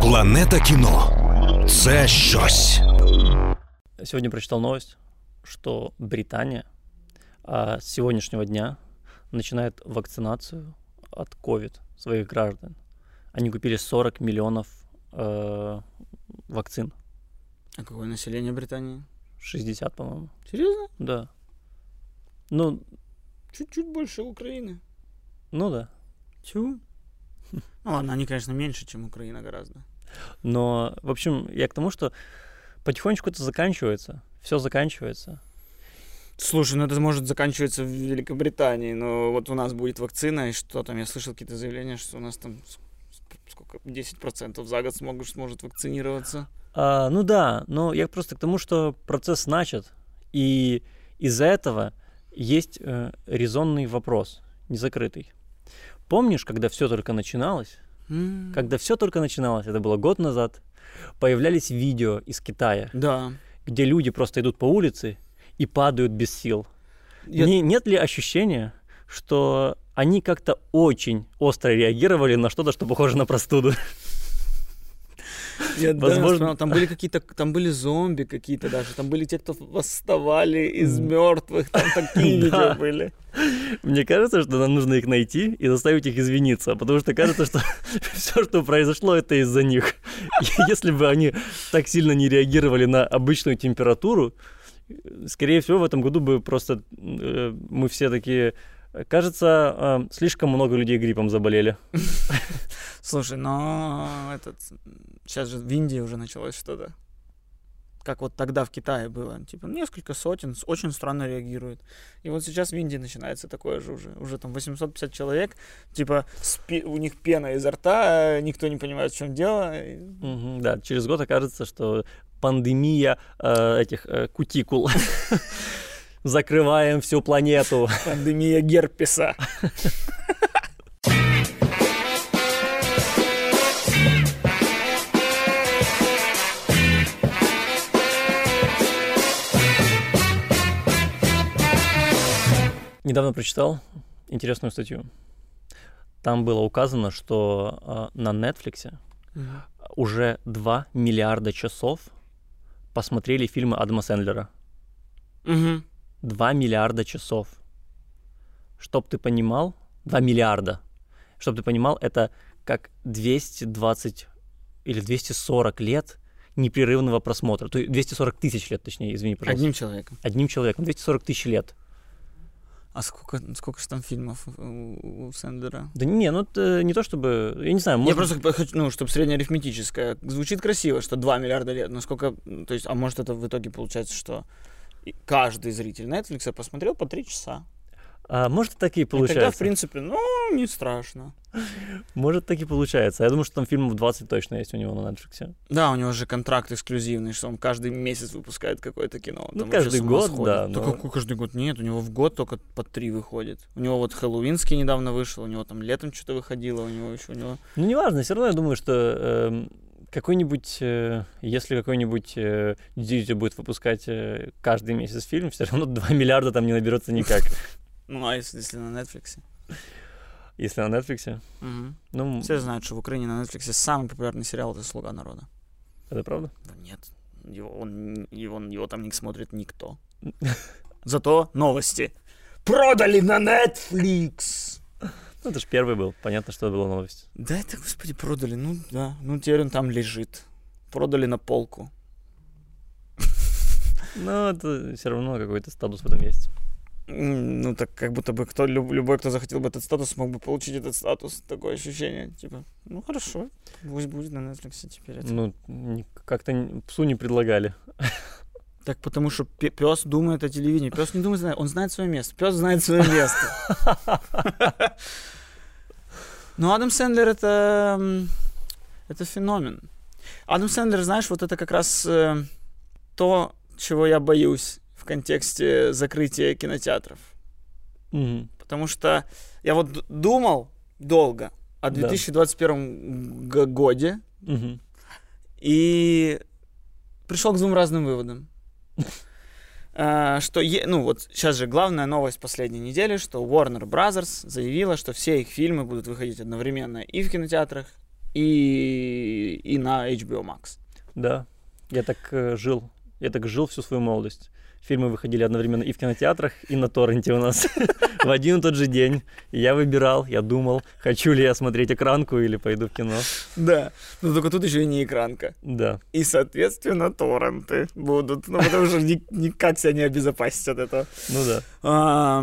Планета кіно це щось. Сегодня прочитал новость, что Британия а, с сегодняшнего дня начинает вакцинацию от COVID своих граждан. Они купили 40 миллионов э, вакцин. А какое население Британии? 60, по-моему. Серьезно? Да. Ну, Чуть-чуть больше Украины. ну да. Чего? Ну ладно, они, конечно, меньше, чем Украина гораздо. Но, в общем, я к тому, что потихонечку это заканчивается. Все заканчивается. Слушай, ну это может заканчиваться в Великобритании, но вот у нас будет вакцина, и что там, я слышал какие-то заявления, что у нас там сколько, 10% за год смогут, сможет вакцинироваться. А, ну да, но я просто к тому, что процесс начат, и из-за этого есть э, резонный вопрос, незакрытый. Помнишь, когда все только начиналось? М, Когда все только начиналось, это было год назад, появлялись видео из Китая, Да. где люди просто идут по улице и падают без сил. Я- Не- нет ли ощущения, что они как-то очень остро реагировали на что-то, что похоже на простуду? Я, Возможно- там были какие-то, там были зомби какие-то даже, там были те, кто восставали из мертвых, там такие видео Да. были. Мне кажется, что нам нужно их найти и заставить их извиниться, потому что кажется, что все, что произошло, это из-за них. Если бы они так сильно не реагировали на обычную температуру, скорее всего, в этом году бы просто э, мы все такие... Кажется, э, слишком много людей гриппом заболели. Слушай, но этот, сейчас же в Индии уже началось что-то. Как вот тогда в Китае было. Типа несколько сотен очень странно реагируют. И вот сейчас в Индии начинается такое же уже. Уже там 850 человек. Типа с пе- у них пена изо рта, никто не понимает, в чем дело. Мгм, Да, через год окажется, что пандемия э, этих э, кутикул. Закрываем всю планету. Пандемия герпеса. Недавно прочитал интересную статью. Там было указано, что э, на Netflix уже 2 миллиарда часов посмотрели фильмы Адама Сэндлера. Мгм. 2 миллиарда часов. Чтоб ты понимал, 2 миллиарда. Чтоб ты понимал, это как 220 или 240 лет непрерывного просмотра. То есть 240 тысяч лет, точнее, извини, пожалуйста. Одним человеком. Одним человеком. 240 тысяч лет. А сколько, сколько же там фильмов у, у Сэндера? Да не, ну это не то чтобы... Я не знаю, Я может... просто хочу, ну, чтобы среднеарифметическое. Звучит красиво, что 2 миллиарда лет, но сколько, то есть, а может это в итоге получается, что каждый зритель Netflix посмотрел по 3 часа. А, может, так и И тогда, в получается. принципе, ну, не страшно. Может, так и получается. Я думаю, что там фильмов 20 точно есть у него на Netflix. Да, у него же контракт эксклюзивный, что он каждый месяц выпускает какое-то кино. Ну, Там каждый год, сходит. да, но- какой каждый год? Нет, у него в год только по три выходит. У него вот Хэллоуинский недавно вышел, у него там летом что-то выходило, у него еще у него... Ну, неважно, все равно я думаю, что эм, какой-нибудь, э, если какой-нибудь э, будет выпускать э, каждый месяц фильм, все равно 2 миллиарда там не наберется никак. Ну, а если, если на Netflix? Если на Netflix. Мгм. Ну, Все знают, что в Украине на Netflix самый популярный сериал это «Слуга народа». это правда? Да нет, его, он, его, его там не смотрит никто. Зато новости. Продали на Netflix! Ну, это же первый был. Понятно, что была новость. Да это, господи, продали, ну да. Ну теперь он там лежит. Продали на полку. Но это все равно какой-то статус в этом есть. Ну так как будто бы кто, люб- любой, кто захотел бы этот статус, мог бы получить этот статус. Такое ощущение. Типа, ну хорошо, пусть будет на Netflix теперь. это. Ну, как-то псу не предлагали. Так потому что пес думает о телевидении. Пес не думает, он знает свое место. Пес знает свое место. Но Адам Сэндлер это, это феномен. Адам Сэндлер, знаешь, вот это как раз э, то, чего я боюсь контексте закрытия кинотеатров. Мгм. Потому что я вот думал долго о Да. 2021 г- годе Мгм. и пришел к двум разным выводам. А, Что, ну вот сейчас же главная новость последней недели, что Warner Brothers заявила, что все их фильмы будут выходить одновременно и в кинотеатрах, и и на HBO Max. Да, я так э, жил. Я так жил всю свою молодость. Фильмы выходили одновременно и в кинотеатрах, и на торренте у нас в один и тот же день. И я выбирал, я думал, хочу ли я смотреть экранку или пойду в кино. Да, но только тут еще и не экранка. Да. И, соответственно, торренты будут. Ну, потому что ни- никак себя не обезопасить от этого. Ну да.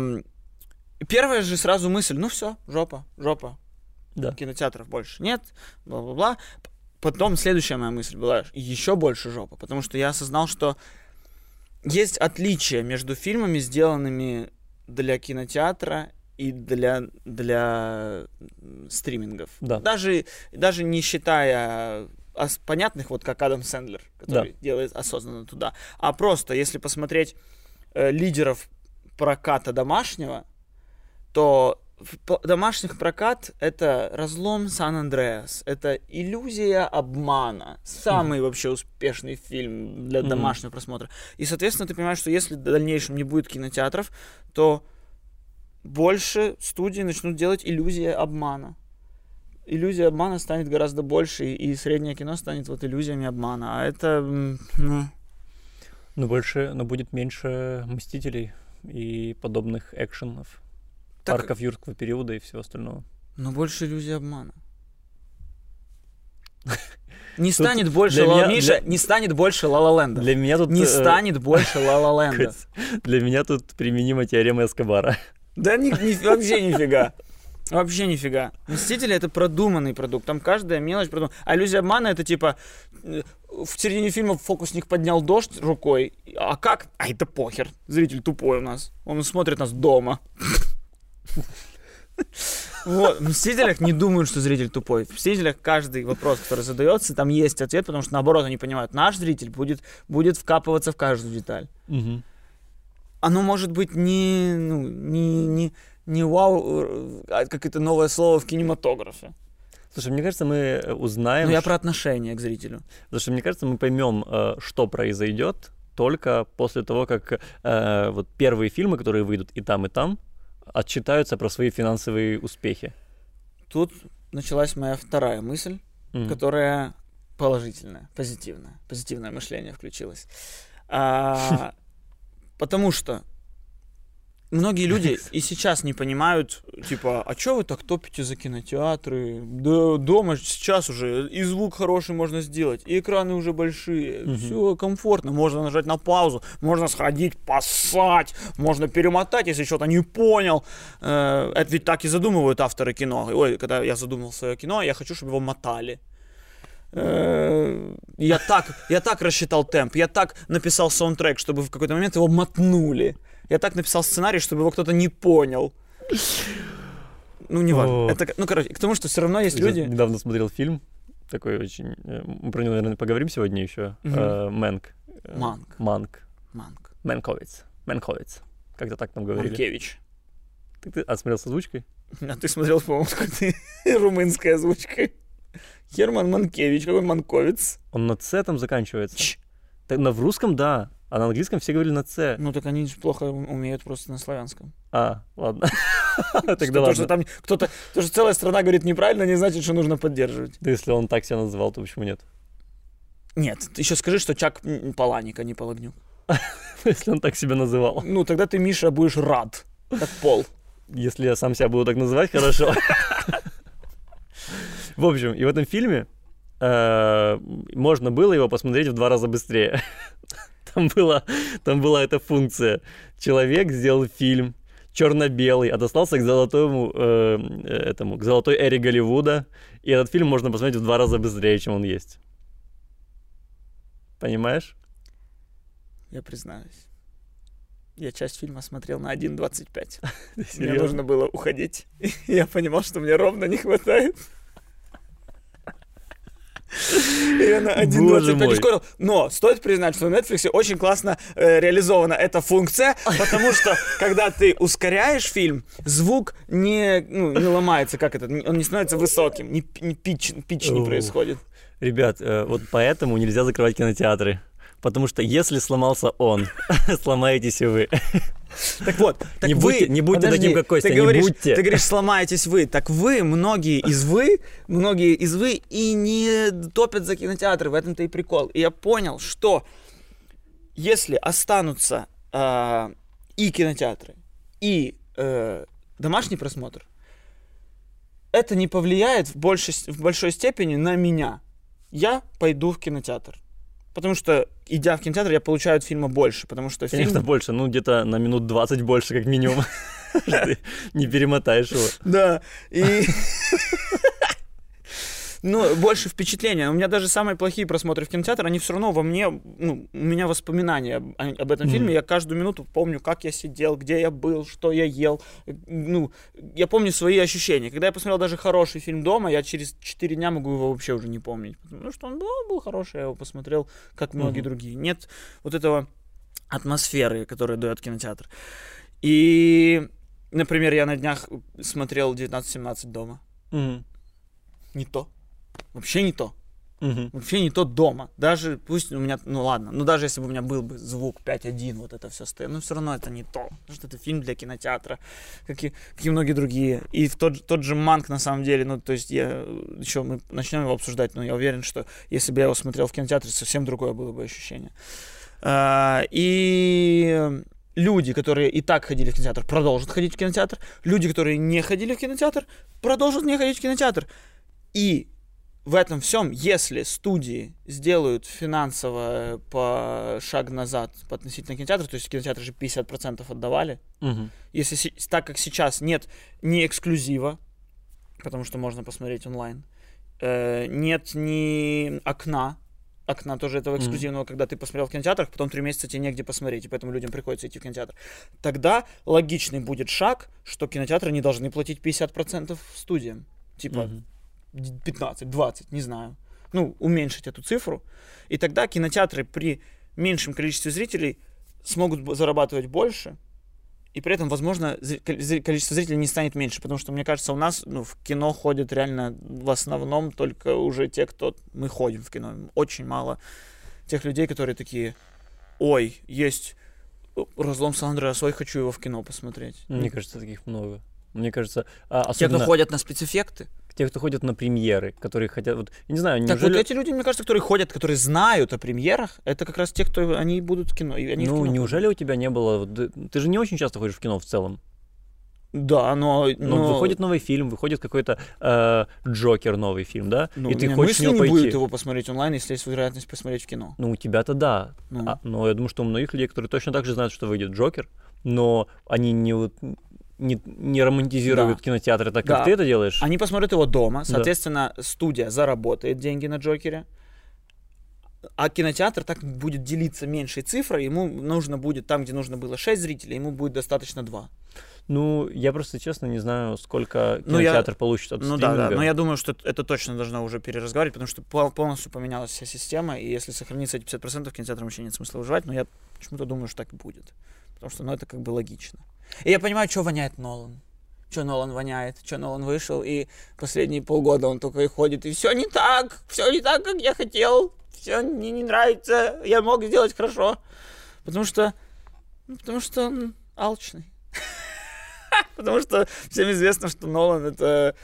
Первая же сразу мысль, ну все, жопа, жопа, Да. кинотеатров больше нет, бла-бла-бла. Потом следующая моя мысль была еще больше жопа, потому что я осознал, что есть отличие между фильмами, сделанными для кинотеатра и для, для стримингов. Да. Даже, даже не считая понятных, вот как Адам Сэндлер, который делает осознанно туда, а просто если посмотреть э, лидеров проката домашнего, то в домашних прокат это разлом Сан-Андреас, это иллюзия обмана, самый вообще успешный фильм для домашнего просмотра. И, соответственно, ты понимаешь, что если в дальнейшем не будет кинотеатров, то больше студии начнут делать иллюзия обмана. Иллюзия обмана станет гораздо больше, и среднее кино станет вот иллюзиями обмана. А это, ну, Но больше, но будет меньше Мстителей и подобных экшенов. Так- Парков юрского периода и всего остального. но больше иллюзия обмана. Не станет больше Ла- Миша, не станет больше Ла Ленда. Для меня тут... Не э, станет больше Ла Ленда. Кать, Для меня тут применима теорема Эскобара. Да ни- ни- вообще нифига. Вообще нифига. Мстители это продуманный продукт. Там каждая мелочь продумана. А иллюзия обмана это типа э, в середине фильма фокусник поднял дождь рукой. А как? А это похер. Зритель тупой у нас. Он смотрит нас дома. Вот. В Мстителях не думают, что зритель тупой. В Мстителях каждый вопрос, который задается, там есть ответ, потому что наоборот они понимают, наш зритель будет, будет вкапываться в каждую деталь Мгм. оно может быть не, ну, не, не, не вау, а как это новое слово в кинематографе. Слушай, мне кажется, мы э, узнаем... Но я про отношение к зрителю. Потому что, мне кажется, мы поймем, э, что произойдет только после того, как э, вот первые фильмы, которые выйдут и там, и там, отчитаются про свои финансовые успехи. Тут началась моя вторая мысль, М. которая положительная, позитивная. Позитивное мышление включилось. А, потому что многие люди и сейчас не понимают, типа, а чё вы так топите за кинотеатры? Да дома сейчас уже и звук хороший можно сделать, и экраны уже большие, Мгм. все комфортно, можно нажать на паузу, можно сходить, поссать, можно перемотать, если что-то не понял. Э, Это ведь так и задумывают авторы кино. Ой, когда я задумал свое кино, я хочу, чтобы его мотали. Э, Я так, я так рассчитал темп, я так написал саундтрек, чтобы в какой-то момент его мотнули. Я так написал сценарий, чтобы его кто-то не понял. Ну, не важно. Это, ну, короче, к тому, что все равно есть Я люди... недавно смотрел фильм, такой очень... э, Мы про него, наверное, поговорим сегодня еще. Э, Мэнк. Э, Манк. Манк. Манк. Мэнковиц. Мэнковиц. Как-то так нам говорили. Манкевич. Ты, ты а, смотрел с озвучкой? А ты смотрел, по-моему, какой-то румынской озвучкой. Герман Манкевич, какой манковец. Он на «Ц» там заканчивается. Ч. Так, на, в русском, да. А на английском все говорили на «Ц». Ну так они же плохо умеют просто на славянском. А, ладно. Тогда Что то, ладно. что там кто-то, то, что целая страна говорит неправильно, не значит, что нужно поддерживать. Да если он так себя называл, то почему нет? Нет, ты еще скажи, что Чак Паланик, а не Палагнюк. Если он так себя называл. Ну, тогда ты, Миша, будешь рад, как пол. Если я сам себя буду так называть, хорошо. В общем, и в этом фильме э, можно было его посмотреть в два раза быстрее. Там была, там была эта функция. Человек сделал фильм черно-белый, отослался к золотому, э, этому, к золотой эре Голливуда, и этот фильм можно посмотреть в два раза быстрее, чем он есть. Понимаешь? Я признаюсь. Я часть фильма смотрел на 1.25. Ты Мне нужно было уходить. Я понимал, что мне ровно не хватает. И я на Боже 1.25 мой. ускорил. Но стоит признать, что на Netflix очень классно э, реализована эта функция, потому что, когда ты ускоряешь фильм, звук не, ну, не ломается, как это, он не становится высоким, не, не пич, пич не происходит. Ребят, э, вот поэтому нельзя закрывать кинотеатры. Потому что если сломался он, сломаетесь и вы. Так вот, так Не вы, будьте- не будьте подожди, таким, как Костя, ты не говоришь, будьте. Ты говоришь, сломаетесь вы. Так вы, многие из вы, многие из вы и не топят за кинотеатры. В этом-то и прикол. И я понял, что если останутся а, и кинотеатры, и э, домашний просмотр, это не повлияет в большей, в большой степени на меня. Я пойду в кинотеатр. Потому что, идя в кинотеатр, я получаю от фильма больше. Потому что фильм Конечно, больше, ну где-то на минут 20 больше, как минимум. Ты Не перемотаешь его. Да, и... Ну, больше впечатления. У меня даже самые плохие просмотры в кинотеатр, они все равно во мне, ну, у меня воспоминания об, об этом фильме. Я каждую минуту помню, как я сидел, где я был, что я ел. Ну, я помню свои ощущения. Когда я посмотрел даже хороший фильм дома, я через 4 дня могу его вообще уже не помнить. Потому что он был, был хороший, я его посмотрел, как многие Мгм. другие. Нет вот этого атмосферы, которую дает кинотеатр. И, например, я на днях смотрел 1917 дома. Мгм. Не то. Вообще не то. Мгм. Вообще не то дома. Даже пусть у меня, ну ладно, ну даже если бы у меня был бы звук 5.1, вот это все стоит, ну все равно это не то. Потому что это фильм для кинотеатра, как и, как и многие другие. И в тот, тот же Манк, на самом деле, ну то есть я, еще мы начнем его обсуждать, но я уверен, что если бы я его смотрел в кинотеатре, совсем другое было бы ощущение. А, и люди, которые и так ходили в кинотеатр, продолжат ходить в кинотеатр. Люди, которые не ходили в кинотеатр, продолжат не ходить в кинотеатр. И в этом всем, если студии сделают финансово по шаг назад по относительно кинотеатра, то есть кинотеатры же 50% отдавали, Мгм. если так как сейчас нет ни эксклюзива, потому что можно посмотреть онлайн, э, нет ни окна, окна тоже этого эксклюзивного, когда ты посмотрел в кинотеатрах, потом три месяца тебе негде посмотреть, и поэтому людям приходится идти в кинотеатр. Тогда логичный будет шаг, что кинотеатры не должны платить 50% студиям. Типа, Мгм. 15, 20, не знаю. Ну, уменьшить эту цифру. И тогда кинотеатры при меньшем количестве зрителей смогут зарабатывать больше. И при этом, возможно, количество зрителей не станет меньше. Потому что, мне кажется, у нас ну, в кино ходят реально в основном только уже те, кто... Мы ходим в кино. Очень мало тех людей, которые такие, ой, есть э, разлом Сан Андреас, ой, хочу его в кино посмотреть. Мне кажется, таких много. Мне кажется, а, Те, особенно кто ходят на спецэффекты. Те, кто ходят на премьеры, которые хотят, вот, я не знаю, Так неужели... вот эти люди, мне кажется, которые ходят, которые знают о премьерах, это как раз те, кто они будут в кино. Они в ну, кино неужели у тебя не было... ты- же не очень часто ходишь в кино в целом. Да, но... Ну, но- выходит новый фильм, выходит какой-то э, Джокер новый фильм, да? ну, и ты хочешь в мысли не пойти. будет его посмотреть онлайн, если есть вероятность посмотреть в кино. Ну, у тебя-то да. Ну. А, но я думаю, что у многих людей, которые точно так же знают, что выйдет Джокер, но они не, вот- не, не романтизируют Да. кинотеатры так, Да. как ты это делаешь. Они посмотрят его дома, соответственно, студия заработает деньги на Джокере, а кинотеатр так будет делиться меньшей цифрой, ему нужно будет, там, где нужно было 6 зрителей, ему будет достаточно 2. Ну, я просто, честно, не знаю, сколько Ну, я- кинотеатр получит от Ну да, стриминга. да, но я думаю, что это точно должно уже переразговаривать, потому что пол- полностью поменялась вся система, и если сохранится эти 50%, кинотеатрам вообще нет смысла выживать, но я почему-то думаю, что так и будет. Потому что, ну, это как бы логично. И я понимаю, что воняет Нолан. Что Нолан воняет, что Нолан вышел, и последние полгода он только и ходит, и все не так, все не так, как я хотел, все мне не нравится, я мог сделать хорошо. Потому что, ну, потому что он алчный. Потому что всем известно, что Нолан это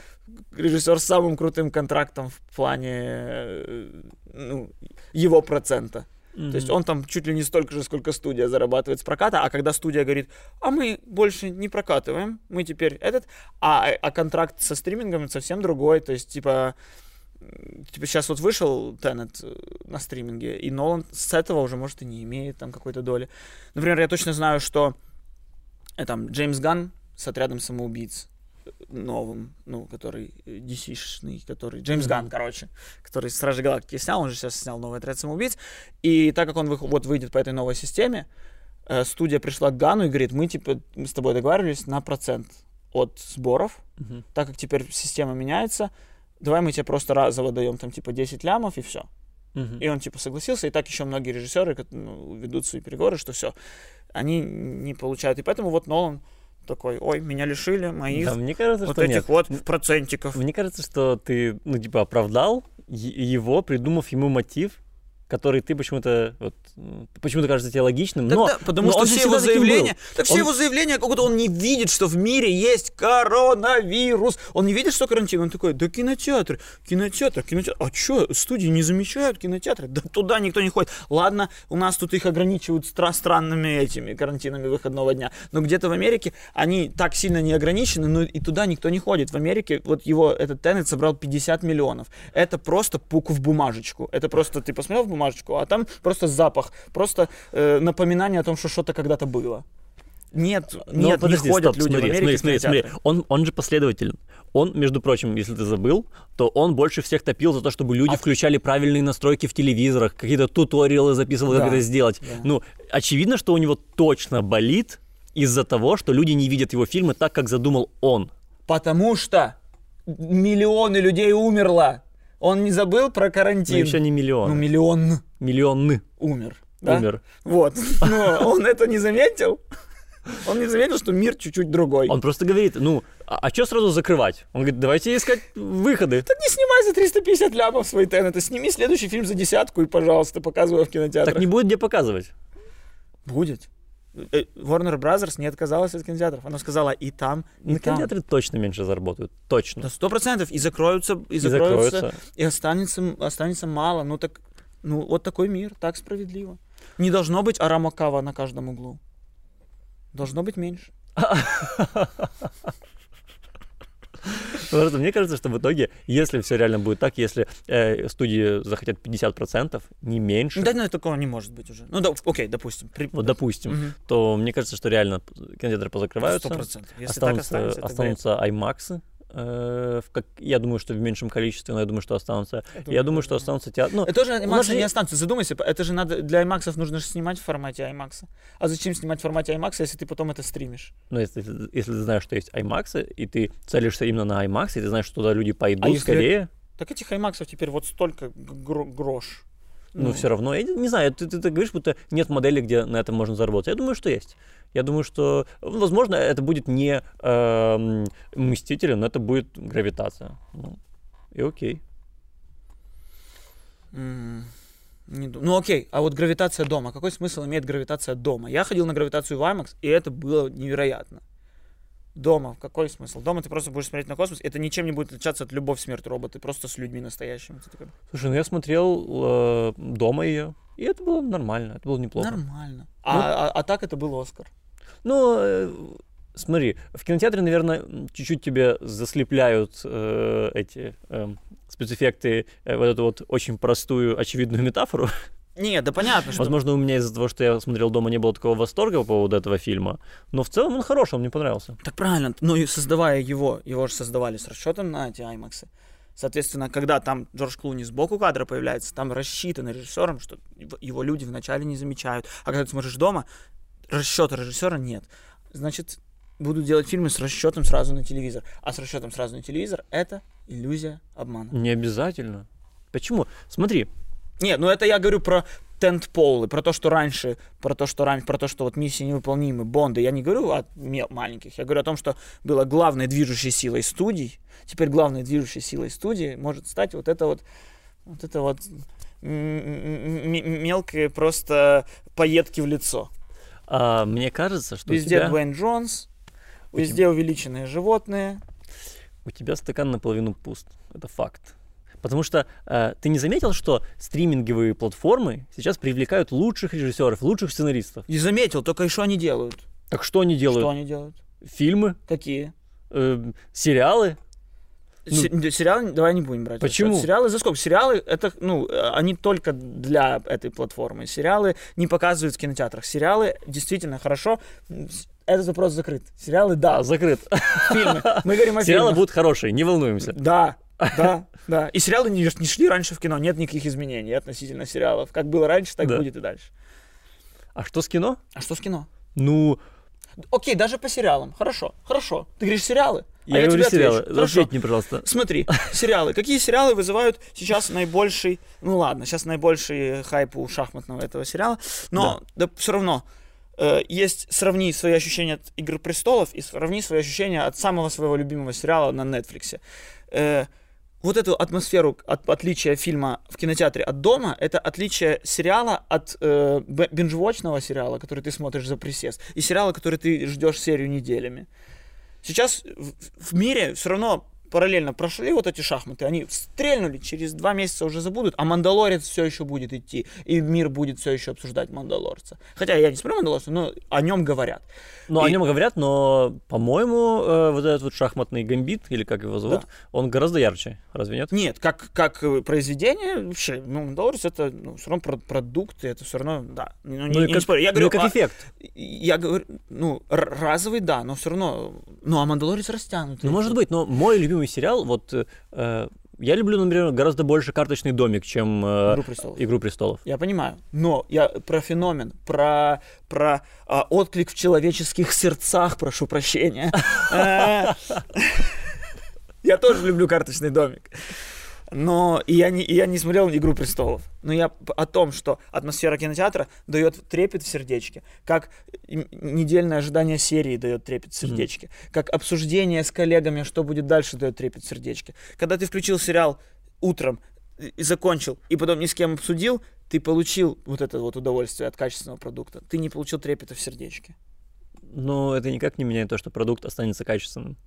режиссер с самым крутым контрактом в плане э, ну, его процента. То есть он там чуть ли не столько же, сколько студия зарабатывает с проката, а когда студия говорит, а мы больше не прокатываем, мы теперь этот, а, а контракт со стримингом совсем другой, то есть типа типа сейчас вот вышел Теннет э, на стриминге, и Нолан с этого уже, может, и не имеет там какой-то доли. Например, я точно знаю, что э, там Джеймс Ганн с отрядом самоубийц новым, ну, который э, DC-шный, который... Джеймс. Ганн, короче, который «Стражи Галактики» снял, он же сейчас снял новый «Отряд самоубийц», и так как он вых- вот выйдет по этой новой системе, э, студия пришла к Гану и говорит, мы, типа, мы с тобой договаривались на процент от сборов, Мгм. так как теперь система меняется, давай мы тебе просто разово даем там, типа, 10 лямов, и все. Мгм. И он типа согласился, и так еще многие режиссеры ну, ведут свои переговоры, что все, они не получают. И поэтому вот Нолан такой, ой, меня лишили моих Да, мне кажется, вот что этих нет. вот процентиков. Мне кажется, что ты, ну, типа, оправдал его, придумав ему мотив, который ты почему-то вот, почему-то кажется тебе логичным, Так но, да, потому но что все его заявления, так все Он- его заявления, как будто он не видит, что в мире есть коронавирус. Он не видит, что карантин. Он такой, да кинотеатры, кинотеатр, кинотеатр. А что, студии не замечают кинотеатры? Да туда никто не ходит. Ладно, у нас тут их ограничивают стра- странными этими карантинами выходного дня. Но где-то в Америке они так сильно не ограничены, но и туда никто не ходит. В Америке вот его этот Теннет собрал 50 миллионов. Это просто пук в бумажечку. Это просто ты посмотрел в бумажечку, а там просто запах, просто э, напоминание о том, что что-то когда-то было. Нет, Но нет, подожди, не ходят стоп, люди смотри, в Америке смотри, в смотри. Он, он же последователен. Он, между прочим, если ты забыл, то он больше всех топил за то, чтобы люди А- включали правильные настройки в телевизорах, какие-то туториалы записывал, как Да, это сделать. да. Ну, очевидно, что у него точно болит из-за того, что люди не видят его фильмы так, как задумал он. Потому что миллионы людей умерло. Он не забыл про Но карантин. еще не миллион. Ну, миллион Миллионы умер. да? умер. Вот. Но он это не заметил. Он не заметил, что мир чуть-чуть другой. Он просто говорит, ну, а, что сразу закрывать? Он говорит, давайте искать выходы. Так не снимай за 350 лямов свои тенеты. Сними следующий фильм за десятку и, пожалуйста, показывай в кинотеатрах. Так не будет где показывать. Будет. Э, Warner Brothers не отказалась от кинотеатров. Она сказала и там, и И там. кинотеатры точно меньше заработают. Точно. Да сто процентов. И закроются, и И закроются, закроются. и останется, останется мало. Ну так, ну вот такой мир, так справедливо. Не должно быть арамакава на каждом углу. Должно быть меньше. Просто мне кажется, что в итоге, если все реально будет так, если э, студии захотят 50%, не меньше, Да, ну, такого не может быть уже. Ну да, окей, допустим. При- вот допустим, Мгм. то мне кажется, что реально кинотеатры позакрываются, Сто процентов. Если так останутся, останется, это бред. останутся IMAX. Э, в как, я думаю, что в меньшем количестве, но я думаю, что останутся. Я Я думаю, думаю, что останутся театры. Ну, Это тоже IMAX же- не останется. Задумайся, это же надо для IMAX нужно же снимать в формате IMAX. А зачем снимать в формате IMAX, если ты потом это стримишь? ну, если, если ты знаешь, что есть IMAX, и ты целишься именно на IMAX, и ты знаешь, что туда люди пойдут А если- скорее, Так этих IMAX теперь вот столько г- гро- грош. Ну, все равно, я не, знаю, ты, ты, так говоришь, будто нет модели, где на этом можно заработать. Я думаю, что есть. Я думаю, что, ну, возможно, это будет не эм, Мстители, но это будет гравитация. Ну, и окей. М, не ду- Ну окей, а вот гравитация дома. Какой смысл имеет гравитация дома? Я ходил на гравитацию в IMAX, и это было невероятно. Дома, какой смысл? Дома ты просто будешь смотреть на космос, это ничем не будет отличаться от любовь, смерть роботы, просто с людьми настоящими. Слушай, ну я смотрел э, дома ее, и это было нормально, это было неплохо. Нормально. А, а- а так это был Оскар. Ну, э, смотри, в кинотеатре, наверное, чуть-чуть тебе заслепляют э, эти эм, спецэффекты, э, вот эту вот очень простую, очевидную метафору. Нет, да понятно, что... Возможно, у меня из-за того, что я смотрел дома, не было такого восторга по поводу этого фильма. Но в целом он хороший, он мне понравился. Так правильно, ну и создавая его, его же создавали с расчетом на эти IMAX. Соответственно, когда там Джордж Клуни сбоку кадра появляется, там рассчитано режиссером, что его- люди вначале не замечают. А когда ты смотришь дома, расчета режиссера нет. Значит, будут делать фильмы с расчетом сразу на телевизор. А с расчетом сразу на телевизор это иллюзия обмана. Не обязательно. Почему? Смотри, Нет, ну это я говорю про тентполы, про то, что раньше, про то, что раньше, про то, что вот миссии невыполнимы, Бонды. Я не говорю о маленьких, я говорю о том, что было главной движущей силой студий. Теперь главной движущей силой студии может стать вот это вот, вот это вот мелкие просто поедки в лицо. а, мне кажется, что у Везде тебя, Дуэйн Джонс, У везде увеличенные животные. у тебя стакан наполовину пуст. Это факт. Потому что э, ты не заметил, что стриминговые платформы сейчас привлекают лучших режиссеров, лучших сценаристов. И заметил, только и что они делают? Так что они делают? Что они делают? Фильмы, Какие? э, сериалы. Ну, сериалы давай не будем брать. Почему? Сериалы за сколько? Сериалы это, ну, э, они только для этой платформы. Сериалы не показывают в кинотеатрах. Сериалы действительно хорошо. Этот вопрос закрыт. Сериалы, да. А, закрыт. Фильмы. Мы говорим о Сериалы фильмах. будут хорошие, не волнуемся. Да, да, да. И сериалы не, не шли раньше в кино. Нет никаких изменений относительно сериалов. Как было раньше, так Да. будет и дальше. А что с кино? А что с кино? Ну, Окей, даже по сериалам. Хорошо, хорошо. Ты говоришь сериалы? я, а я говорю тебе сериалы. отвечу. Хорошо. Ответь мне, пожалуйста. Смотри, сериалы. Какие сериалы вызывают сейчас наибольший... Ну ладно, сейчас наибольший хайп у шахматного этого сериала. Но да. все равно э, есть сравни свои ощущения от «Игр престолов» и сравни свои ощущения от самого своего любимого сериала на Netflix. Э, вот эту атмосферу от, отличия фильма в кинотеатре от дома, это отличие сериала от э, бинжвочного сериала, который ты смотришь за присест, и сериала, который ты ждешь серию неделями. Сейчас в, в мире все равно параллельно прошли вот эти шахматы, они стрельнули, через два месяца уже забудут, а Мандалорец все еще будет идти, и мир будет все еще обсуждать Мандалорца. Хотя я не смотрю Мандалорца, но о нем говорят. Ну, о И- нем говорят, но, по-моему, э, вот этот вот шахматный гамбит, или как его зовут, Да. он гораздо ярче, разве нет? Нет, как, как э, произведение, вообще, ну, Мандалорец это ну, все равно про- продукт, и это все равно, да. Ну, не, Ну, не как, спорю. Я ну, говорю, как а- эффект. я говорю, ну, разовый, да, но все равно, ну, а Мандалорец растянутый. Ну, может быть, но мой любимый сериал, вот, э, я люблю, например, гораздо больше «Карточный домик», чем э, «Игру престолов». «Игру престолов». Я понимаю, но я про феномен, про, про а, отклик в человеческих сердцах, прошу прощения. Э, Я тоже люблю карточный домик. Но и я, не, и я не смотрел «Игру престолов». Но я о том, что атмосфера кинотеатра дает трепет в сердечке, как недельное ожидание серии дает трепет в сердечке, как обсуждение с коллегами, что будет дальше, дает трепет в сердечке. Когда ты включил сериал утром и закончил, и потом ни с кем обсудил, ты получил вот это вот удовольствие от качественного продукта. Ты не получил трепета в сердечке. Но это никак не меняет то, что продукт останется качественным.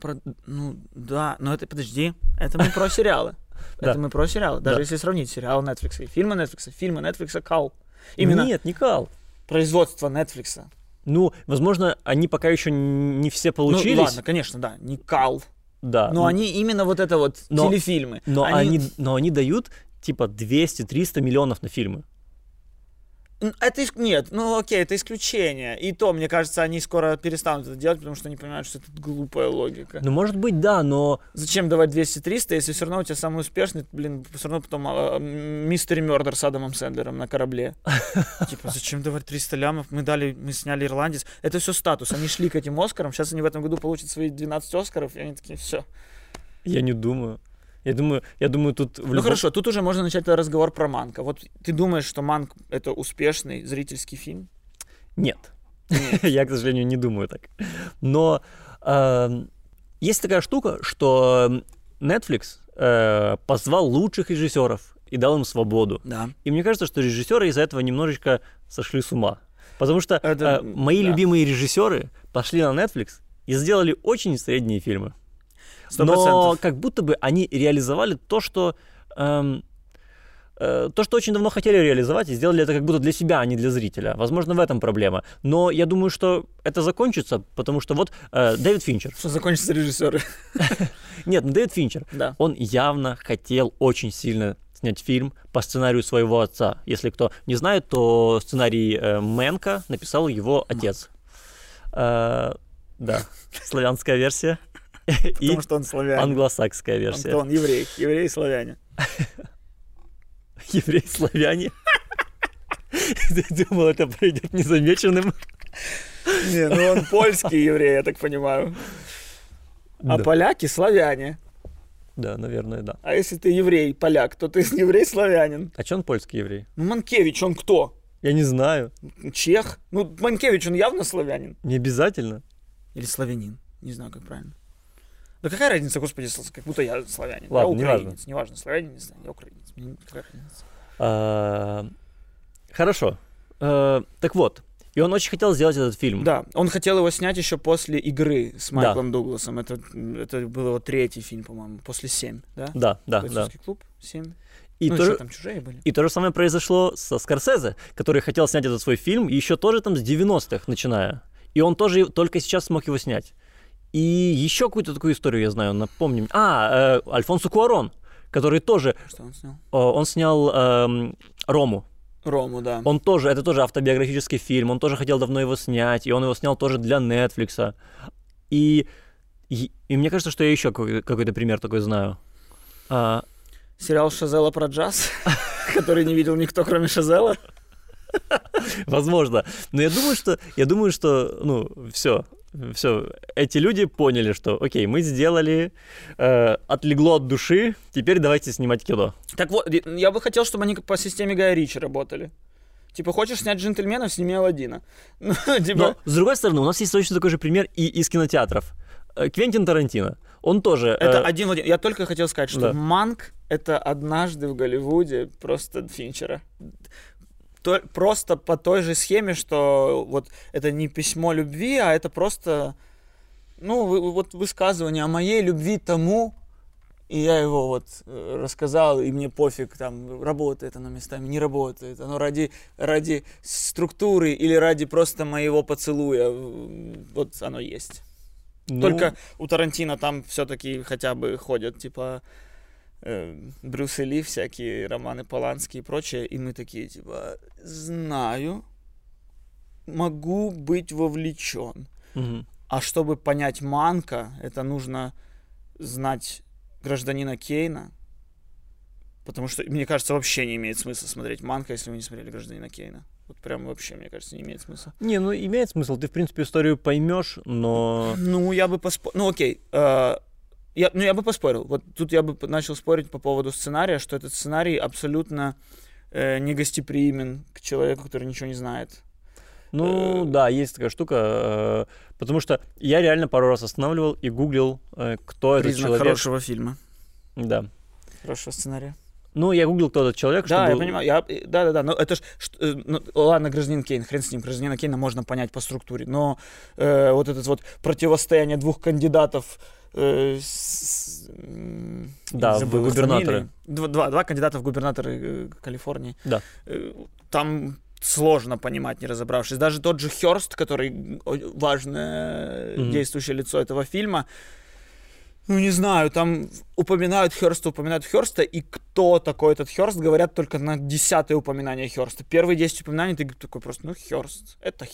Про- ну да, но это подожди, это мы про сериалы. Это мы про сериалы. Даже Да. если сравнить сериалы Netflix и фильмы Netflix, фильмы Netflix кал. Именно Нет, не кал. производство Netflix. Ну, возможно, они пока еще не все Ну получились. ладно, конечно, да, не кал. Да. Но ну, они именно вот это вот Но- телефильмы. но они... но они дают типа 200-300 миллионов на фильмы. Это нет, ну окей, это исключение. И то, мне кажется, они скоро перестанут это делать, потому что они понимают, что это глупая логика. Ну, может быть, да, но Зачем давать 200-300, если все равно у тебя самый успешный, блин, все равно потом а, мистер Мёрдер с Адамом Сэндлером на корабле. Типа, зачем давать 300 лямов? Мы дали, мы сняли Ирландец. Это все статус. Они шли к этим Оскарам. Сейчас они в этом году получат свои 12 Оскаров, и они такие, все. я не думаю. Я думаю, я думаю, тут в Ну любом- хорошо, тут уже можно начать разговор про Манка. Вот ты думаешь, что Манк это успешный зрительский фильм? Нет. Я, к сожалению, не думаю так. Но эм, есть такая штука, что Netflix э, позвал лучших режиссеров и дал им свободу. Да. И мне кажется, что режиссеры из-за этого немножечко сошли с ума. Потому что Это- э, мои да. любимые режиссеры пошли на Netflix и сделали очень средние фильмы. Но процентов. как будто бы они реализовали то, что эм, э, то, что очень давно хотели реализовать, и сделали это как будто для себя, а не для зрителя. Возможно, в этом проблема. Но я думаю, что это закончится, потому что вот э, Дэвид Финчер. Что закончатся режиссеры. Нет, ну Дэвид Финчер. Да. Он явно хотел очень сильно снять фильм по сценарию своего отца. Если кто не знает, то сценарий э, Мэнка написал его отец. Э, да, славянская версия Потому что он славянин. англосакская версия. Антон, еврей. Еврей и славяне. Евреи-славяне. Ты думал, это пройдет незамеченным? Не, ну он польский еврей, я так понимаю. А поляки славяне. Да, наверное, да. А если ты еврей, поляк, то ты еврей-славянин. А че он польский еврей? Ну, Манкевич, он кто? Я не знаю. Чех? Ну, Манкевич, он явно славянин. Не обязательно. Или славянин. Не знаю, как правильно. Да какая разница, господи, как будто я славянин. Ладно, я неважно. украинец. Неважно, славянин, не знаю, я украинец. Мне какая разница. А, Хорошо. Э, Так вот, и он очень хотел сделать этот фильм. Да, он хотел его снять еще после игры с Майклом Дугласом. Это, это был его третий фильм, по-моему, после «Семь», да? Да, да, да. Клуб, «Семь». И ну, то же- там чужие были. И то же самое произошло со Скорсезе, который хотел снять этот свой фильм, еще тоже там с 90-х начиная. И он тоже только сейчас смог его снять. И еще какую-то такую историю я знаю, напомним. А, э, Альфонсо Куарон, который тоже, Что он снял? э, он снял эм, Рому. Рому, да. Он тоже, это тоже автобиографический фильм, он тоже хотел давно его снять, и он его снял тоже для Netflix. И, и, и мне кажется, что я еще какой- какой-то пример такой знаю. А, Сериал Шазела про джаз, который не видел никто, кроме Шазела. Возможно. Но я думаю, что, я думаю, что, ну, все, все, эти люди поняли, что, окей, мы сделали, э, отлегло от души, теперь давайте снимать кино. Так вот, я бы хотел, чтобы они по системе Гая Ричи работали. Типа, хочешь снять джентльменов, сними Аладдина. Ну, типа, Но, с другой стороны, у нас есть точно такой же пример и из кинотеатров. Э, Квентин Тарантино. Он тоже... Это э, один в один. Я только хотел сказать, что да. Манк — это однажды в Голливуде просто Финчера. То- просто по той же схеме, что вот это не письмо любви, а это просто, ну, вы- вот высказывание о моей любви тому, и я его вот э, рассказал, и мне пофиг, там, работает оно местами, не работает. Оно ради, ради структуры или ради просто моего поцелуя, э, вот оно есть. ну, Только у Тарантино там все-таки хотя бы ходят, типа, Брюс и Ли, всякие романы Полански и прочее, и мы такие, типа, знаю, могу быть вовлечен. мгм. А чтобы понять Манка, это нужно знать гражданина Кейна, потому что, мне кажется, вообще не имеет смысла смотреть Манка, если вы не смотрели гражданина Кейна. Вот прям вообще, мне кажется, не имеет смысла. Не, ну имеет смысл. Ты, в принципе, историю поймешь, но... Ну, я бы поспорил. Ну, окей. э, я, ну, я бы поспорил. Вот тут я бы начал спорить по поводу сценария, что этот сценарий абсолютно э, негостеприимен к человеку, который ничего не знает. Ну, Э, да, есть такая штука, э, потому что я реально пару раз останавливал и гуглил, э, кто этот Признак человек. хорошего фильма, Да. хорошего сценария. Ну, я гуглил, кто этот человек, Да, чтобы... я понимаю. Я, да, да, да. Но это ж, ну, ладно, гражданин Кейн, хрен с ним, гражданина Кейна можно понять по структуре, но э, вот это вот противостояние двух кандидатов э, с- Да, забыл губернаторы. Два, два, два кандидата в губернаторы э, Калифорнии. Да. Э, Там сложно понимать, не разобравшись. Даже тот же Хёрст, который важное Мгм. действующее лицо этого фильма, ну, не знаю, там упоминают Хёрста, упоминают Хёрста, и кто такой этот Хёрст, говорят только на десятое упоминание Хёрста. Первые 10 упоминаний ты такой просто, ну, Хёрст, это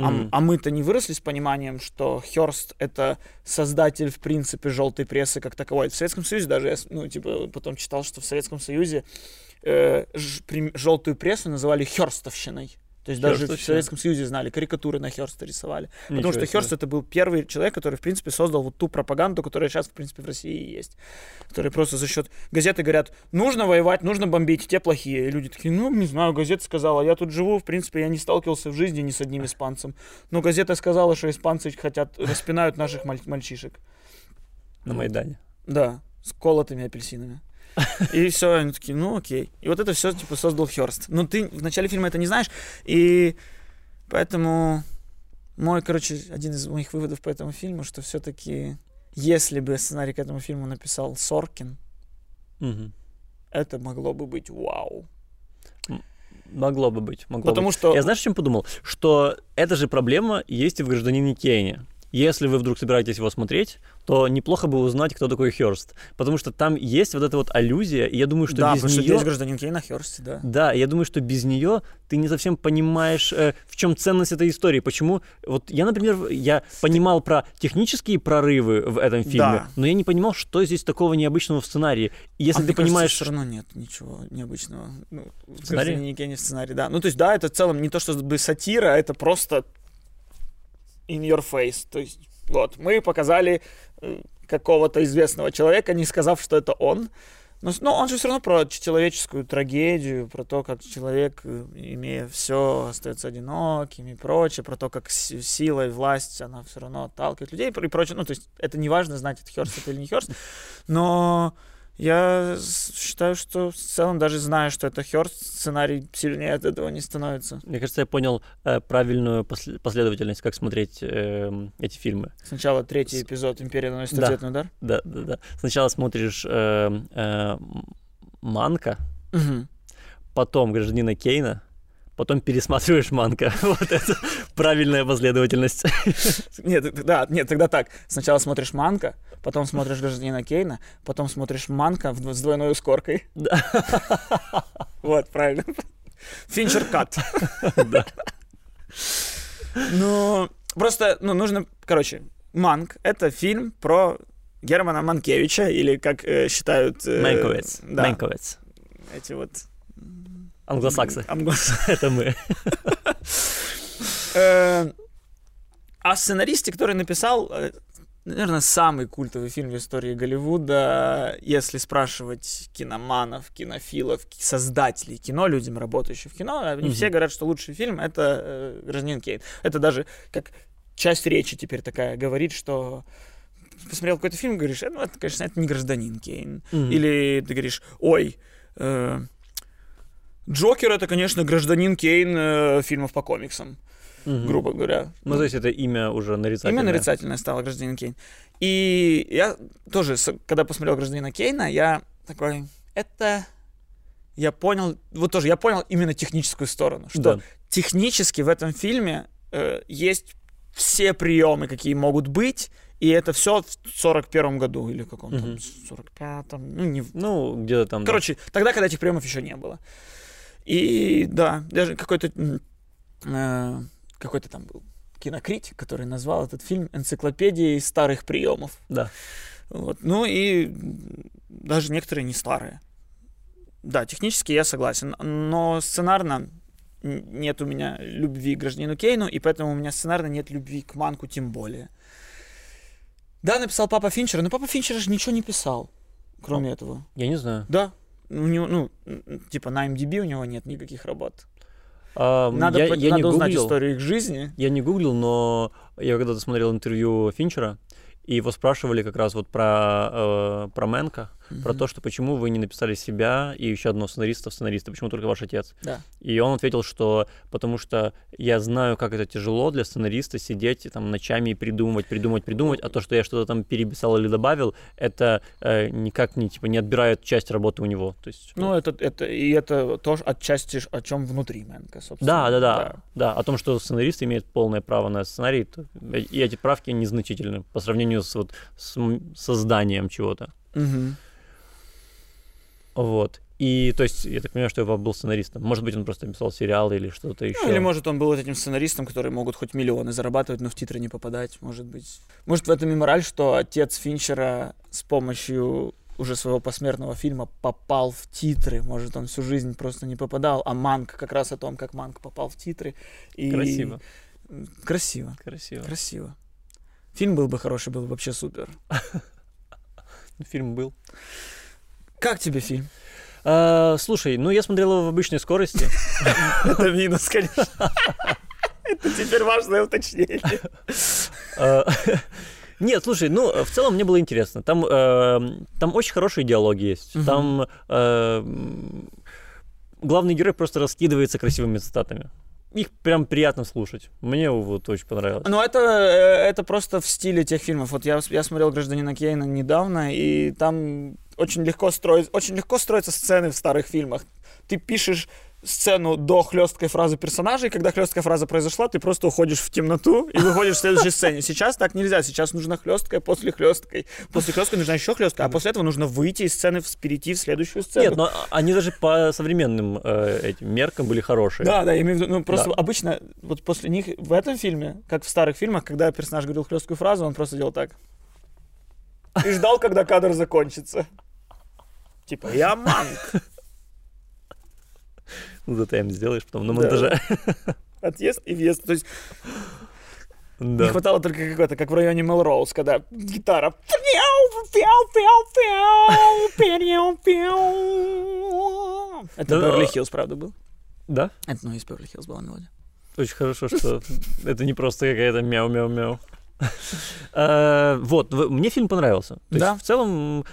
Хёрст. А, а мы-то не выросли с пониманием, что Хёрст — это создатель, в принципе, желтой прессы как таковой. В Советском Союзе даже, я, ну, типа, потом читал, что в Советском Союзе э, ж- желтую прессу называли Хёрстовщиной. То есть даже в Хёрстовщина. Советском Союзе знали, карикатуры на Хёрста рисовали. Потому Ничего что себе. Хёрст это был первый человек, который, в принципе, создал вот ту пропаганду, которая сейчас, в принципе, в России есть. Которые просто за счет газеты говорят, нужно воевать, нужно бомбить, те плохие. И люди такие, ну, не знаю, газета сказала, я тут живу, в принципе, я не сталкивался в жизни ни с одним испанцем. Но газета сказала, что испанцы хотят, распинают наших маль- мальчишек. На Майдане. Да, с колотыми апельсинами. И все, они такие, ну окей. И вот это все типа создал Хёрст. Но ты в начале фильма это не знаешь, и поэтому мой, короче, один из моих выводов по этому фильму, что все-таки если бы сценарий к этому фильму написал Соркин, Мгм. это могло бы быть вау. Могло бы быть. Могло Потому быть. что... Я знаешь, чем подумал? Что эта же проблема есть и в «Гражданине Кейне». Если вы вдруг собираетесь его смотреть, то неплохо бы узнать, кто такой Хёрст. Потому что там есть вот эта вот аллюзия, и я думаю, что да, без потому что нее... здесь гражданин Кейн на Хёрсте, да. Да, я думаю, что без нее ты не совсем понимаешь, э, в чем ценность этой истории. Почему? Вот я, например, я понимал про технические прорывы в этом фильме, Да. но я не понимал, что здесь такого необычного в сценарии. И если А ты мне кажется, понимаешь, все равно нет ничего необычного. Ну, в сценарии? «Гражданине Кейне» в сценарии, да. Ну, то есть, да, это в целом не то, что сатира, а это просто in your face. То есть, вот, мы показали э, какого-то известного человека, не сказав, что это он. Но, но он же все равно про человеческую трагедию, про то, как человек, э, имея все, остается одиноким и прочее, про то, как сила и власть, она все равно отталкивает людей и прочее. Ну, то есть это не важно, знать, это Хёрст это или не Хёрст. Но я с- считаю, что в целом, даже зная, что это Хёрст, сценарий сильнее от этого не становится. мне кажется, я понял э, правильную после- последовательность, как смотреть эм, эти фильмы. Сначала третий эпизод «Империя наносит Да. ответный удар». Да, да, да. Сначала смотришь э, э, Манка, Мгм. потом Гражданина Кейна, потом пересматриваешь Манка. Вот это правильная последовательность. Нет, да, нет, тогда так. Сначала смотришь Манка, потом смотришь Гражданина Кейна, потом смотришь Манка с двойной ускоркой. Да. Вот, правильно. Финчер кат. Да. Ну, просто, ну, нужно, короче, Манк — это фильм про Германа Манкевича, или как э, считают... э, Мэнковец. Да, Мэнковец. эти вот... Англосаксы. Амгос- Это мы. Э, А сценаристе, который написал, наверное, самый культовый фильм в истории Голливуда, если спрашивать киноманов, кинофилов, ки- создателей кино, людям, работающих в кино, они Мгм. все говорят, что лучший фильм — это э, «Гражданин Кейн». Это даже как часть речи теперь такая говорит, что посмотрел какой-то фильм, говоришь, «Э, ну, это, конечно, это не гражданин Кейн. Мгм. Или ты говоришь, ой, э, Джокер это, конечно, гражданин Кейн э, фильмов по комиксам, Мгм. грубо говоря. Ну, то есть это имя уже нарицательное. Именно нарицательное стало гражданин Кейн. И я тоже, когда посмотрел гражданина Кейна, я такой, это... Я понял, вот тоже, я понял именно техническую сторону, что Да. технически в этом фильме э, есть все приемы, какие могут быть, и это все в 41 году или каком-то Мгм. 45-м, ну, не, Ну, где-то там. да. Короче, тогда, когда этих приемов еще не было. И да, даже какой-то э, какой-то там был кинокритик, который назвал этот фильм энциклопедией старых приемов. Да. Вот. Ну и даже некоторые не старые. Да, технически я согласен, но сценарно нет у меня любви к гражданину Кейну, и поэтому у меня сценарно нет любви к Манку тем более. Да, написал Папа Финчер, но Папа Финчер же ничего не писал, кроме этого. Я не знаю. Да. У него, ну, типа на MDB у него нет никаких работ. А, Надо, я, по- я надо не узнать гуглил. историю их жизни. Я не гуглил, но я когда-то смотрел интервью Финчера, и его спрашивали как раз вот про, э, про Мэнка, про то, что почему вы не написали себя и еще одного сценариста в сценариста, почему только ваш отец. Да. И он ответил, что потому что я знаю, как это тяжело для сценариста сидеть там ночами и придумывать, придумывать, придумывать, а то, что я что-то там переписал или добавил, это э, никак не типа не отбирает часть работы у него. То есть, Ну, это, это, и это тоже отчасти о чем внутри Мэнка, собственно. Да, да, да, да. О том, что сценарист имеет полное право на сценарий, и эти правки незначительны по сравнению с вот с созданием чего-то. Мгм. Вот. И то есть, я так понимаю, что Эва был сценаристом. Может быть, он просто писал сериалы или что-то еще. Ну, или, может, он был этим сценаристом, которые могут хоть миллионы зарабатывать, но в титры не попадать, может быть. Может, в этом и мораль, что отец Финчера с помощью уже своего посмертного фильма попал в титры. Может, он всю жизнь просто не попадал, а Манк как раз о том, как Манк попал в титры. И... Красиво. Красиво. Красиво. Красиво. Фильм был бы хороший, был бы вообще супер. Фильм был. Как тебе фильм? А, слушай, ну я смотрел его в обычной скорости. Это минус, конечно. Это теперь важное уточнение. А, Нет, слушай, ну, в целом мне было интересно. Там, э, там очень хорошие диалоги есть. Мгм. Там э, главный герой просто раскидывается красивыми цитатами. Их прям приятно слушать. Мне вот очень понравилось. Ну, это, э, это просто в стиле тех фильмов. Вот я, я смотрел «Гражданина Кейна» недавно, и там очень легко, строить, очень легко строятся сцены в старых фильмах. Ты пишешь сцену до хлесткой фразы персонажей, когда хлесткая фраза произошла, ты просто уходишь в темноту и выходишь в следующей сцене. Сейчас так нельзя, сейчас нужна хлесткая после хлесткой. После хлесткой нужна еще хлесткая, а после этого нужно выйти из сцены, перейти в следующую сцену. Нет, но они даже по современным э, этим меркам были хорошие. Да, да, я имею в виду, ну просто Да. обычно вот после них в этом фильме, как в старых фильмах, когда персонаж говорил хлесткую фразу, он просто делал так. И ждал, когда кадр закончится. Типа, я манк. ЗТМ сделаешь потом на монтаже. Отъезд и въезд. То есть не хватало только какой-то, как в районе Мелроуз, когда гитара. Это Да. Беверли Хиллз, правда, был? Да? Это, ну, из Беверли Хиллз была мелодия. Очень хорошо, что это не просто какая-то мяу-мяу-мяу. Э, Вот, мне фильм понравился. Да. в целом,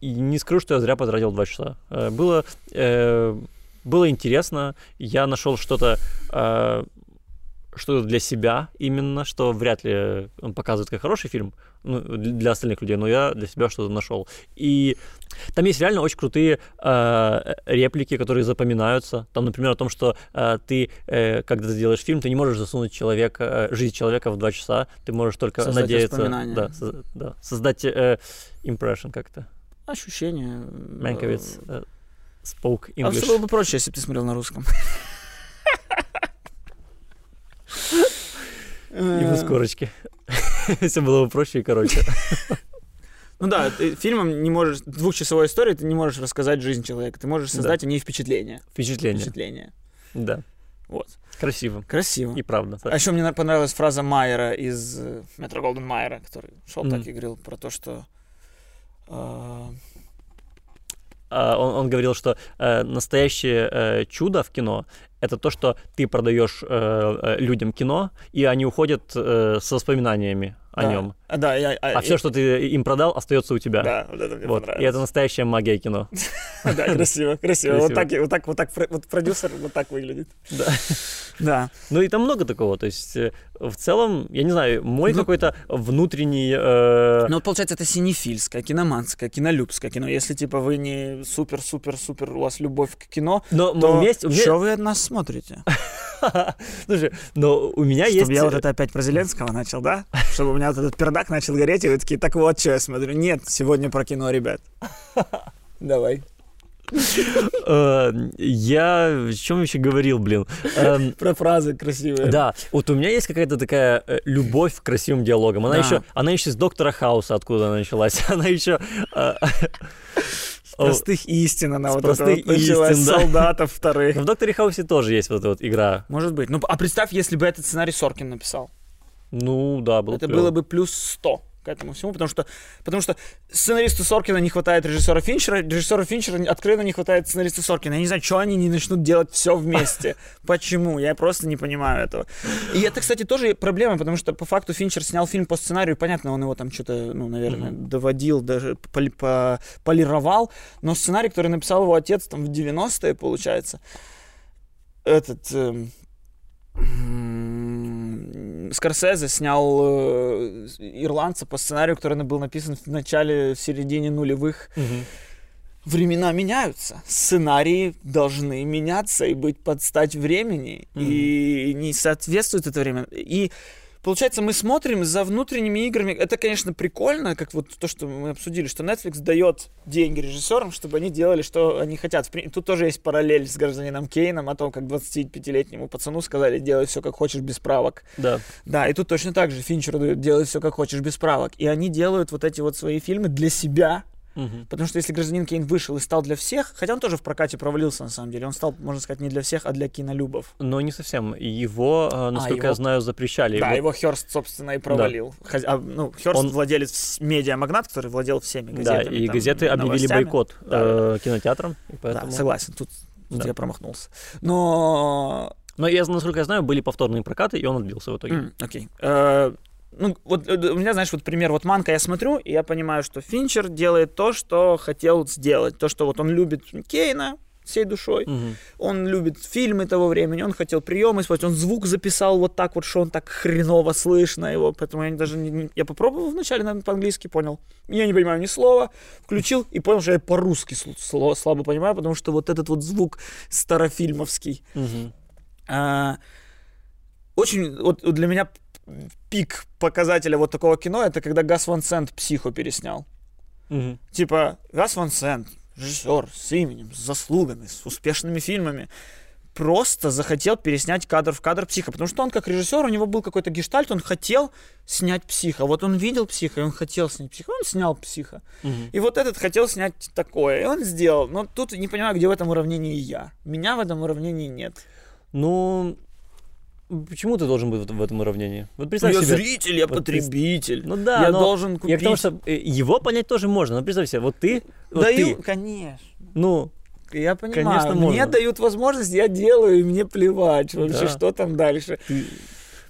и не скажу, что я зря потратил два часа. Э, Было, э, было интересно, я нашел что-то, э, что для себя именно, что вряд ли он показывает как хороший фильм ну, для остальных людей, но я для себя что-то нашел. И там есть реально очень крутые э, реплики, которые запоминаются. Там, например, о том, что э, ты, э, когда ты делаешь фильм, ты не можешь засунуть человека, э, жизнь человека в два часа, ты можешь только Создать надеяться, да, соз- да, создать э, impression как-то. Ощущение. Манковец э, spoke А все English. было бы проще, если бы ты смотрел на русском. И в ускорочке. Все было бы проще и короче. Ну да, ты фильмом не можешь, двухчасовой историей ты не можешь рассказать жизнь человека, ты можешь создать о ней впечатление. Впечатление. Впечатление. Да. Вот. Красиво. Красиво. И правда. А еще мне понравилась фраза Майера из э, Метро Голден Майера, который шел Мгм. так и говорил про то, что э, А, он, он говорил, что э, настоящее э, чудо в кино это то, что ты продаешь э, людям кино, и они уходят э, с воспоминаниями. О Да. нем. А, да, я, А все, что ты им продал, остается у тебя. Да, вот это мне Вот. И понравилось. это настоящая магия кино. Да, красиво, красиво. Вот так, и- вот так, вот так, вот продюсер вот так выглядит. Да. Да. Ну и там много такого. То есть э, в целом, я не знаю, мой Ну- какой-то внутренний... э, Ну, вот, получается, это синефильское, киноманское, кинолюбское кино. Если, типа, вы не супер-супер-супер, у вас любовь к кино, Но меня- что вы от нас смотрите? Слушай, но у меня есть... Чтобы я вот это опять про Зеленского начал, да? Чтобы у меня вот этот пердак начал гореть, и вы такие, так вот, что я смотрю. Нет, сегодня про кино, ребят. Давай. э, Я... О чем вообще говорил, блин? Эм, Про фразы красивые. Да, вот у меня есть какая-то такая э, любовь к красивым диалогам. Она еще, она еще с доктора Хауса, откуда она началась. Она еще. э, простых истин она С вот это простых вот началась, истин, да. солдатов вторых. В докторе Хаусе тоже есть вот эта вот игра. Может быть. Ну, а представь, если бы этот сценарий Соркин написал. Ну да, было это клёво. было бы плюс 100 к этому всему, потому что, потому что сценаристу Соркина не хватает режиссера Финчера, режиссеру Финчера откровенно не хватает сценариста Соркина. Я не знаю, что они не начнут делать все вместе. Почему? Я просто не понимаю этого. И это, кстати, тоже проблема, потому что по факту Финчер снял фильм по сценарию, понятно, он его там что-то, ну, наверное, доводил, даже поли- по- полировал, но сценарий, который написал его отец там в 90-е, получается, этот... м, Скорсезе снял э, ирландца по сценарию, который был написан в начале, в середине нулевых. Мгм. Времена меняются. Сценарии должны меняться и быть под стать времени. И не соответствует это время. И получается, мы смотрим за внутренними играми. Это, конечно, прикольно, как вот то, что мы обсудили, что Netflix дает деньги режиссерам, чтобы они делали, что они хотят. Тут тоже есть параллель с гражданином Кейном о том, как 25-летнему пацану сказали, делай все как хочешь без правок. Да. Да, и тут точно так же Финчеру дают делай все как хочешь без правок. И они делают вот эти вот свои фильмы для себя, Мгм. Потому что если гражданин Кейн вышел и стал для всех, хотя он тоже в прокате провалился на самом деле, он стал, можно сказать, не для всех, а для кинолюбов. Но не совсем. Его, э, насколько его- я знаю, запрещали. Да, Вот- его Херст, собственно, и провалил. Хозя- а, ну, Херст Он- владелец медиамагнат, который владел всеми Да, газетами. и там, газеты объявили новостями. бойкот Да, э, кинотеатрам. и Да, поэтому- согласен, тут, тут Да. я промахнулся. Но Но я, насколько я знаю, были повторные прокаты, и он отбился в итоге. Окей. Э, Ну, вот э, у меня, знаешь, вот пример, вот Манка я смотрю, и я понимаю, что Финчер делает то, что хотел сделать. То, что вот он любит Кейна всей душой, Мгм. он любит фильмы того времени, он хотел приемы использовать, он звук записал вот так вот, что он так хреново слышно его, поэтому я даже не, я попробовал вначале наверное, по-английски, понял, я не понимаю ни слова, включил и понял, что я по-русски сл- сло- слабо понимаю, потому что вот этот вот звук старофильмовский, Мгм. а, очень, вот для меня пик показателя вот такого кино, это когда Гас Ван Сент «Психо» переснял. Мгм. Типа, Гас Ван Сент, режиссер с именем, с заслугами, с успешными фильмами, просто захотел переснять кадр в кадр психа, потому что он как режиссер, у него был какой-то гештальт, он хотел снять психа. Вот он видел психа, и он хотел снять психа, он снял психа. Мгм. И вот этот хотел снять такое, и он сделал. Но тут не понимаю, где в этом уравнении я. Меня в этом уравнении нет. Ну, почему ты должен быть в- этом уравнении? Вот представь я себе... зритель, я вот потребитель. Ну да, я но должен Я купить. к тому, что э, его понять тоже можно. Ну, представь себе, вот ты, вот Даю, ты, конечно. ну, Я понимаю, Конечно, мне можно. дают возможность, я делаю, и мне плевать вообще, Да. что там дальше. ты,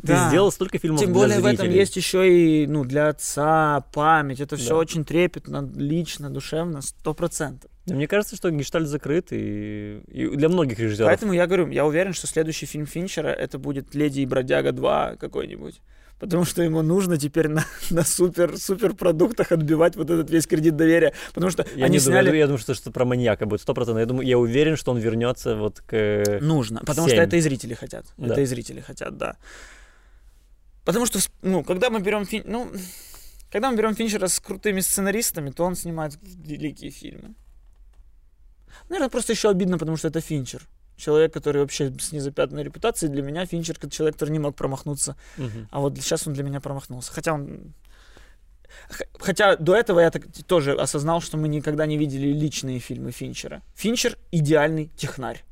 Да. ты сделал столько фильмов Тем для более в этом есть еще и ну, для отца память. Это все Да. очень трепетно, лично, душевно, сто процентов. Мне кажется, что гештальт закрыт, и, и для многих режиссеров. Поэтому я говорю, я уверен, что следующий фильм Финчера это будет «Леди и бродяга 2» какой-нибудь. Потому что ему нужно теперь на, на супер, супер продуктах отбивать вот этот весь кредит доверия. Потому что Я они не сняли... думаю, я думаю, что что про маньяка будет 100%. Я думаю, я уверен, что он вернется вот к... Нужно, потому Семь. что это и зрители хотят. Да. Это и зрители хотят, да. Потому что, ну, когда мы берем Фин... ну, когда мы берем Финчера с крутыми сценаристами, то он снимает великие фильмы. Наверное, просто еще обидно, потому что это Финчер. Человек, который вообще с незапятнанной репутацией, для меня Финчер как человек, который не мог промахнуться. Мгм. А вот сейчас он для меня промахнулся. Хотя он... Хотя до этого я так тоже осознал, что мы никогда не видели личные фильмы Финчера. Финчер идеальный технарь.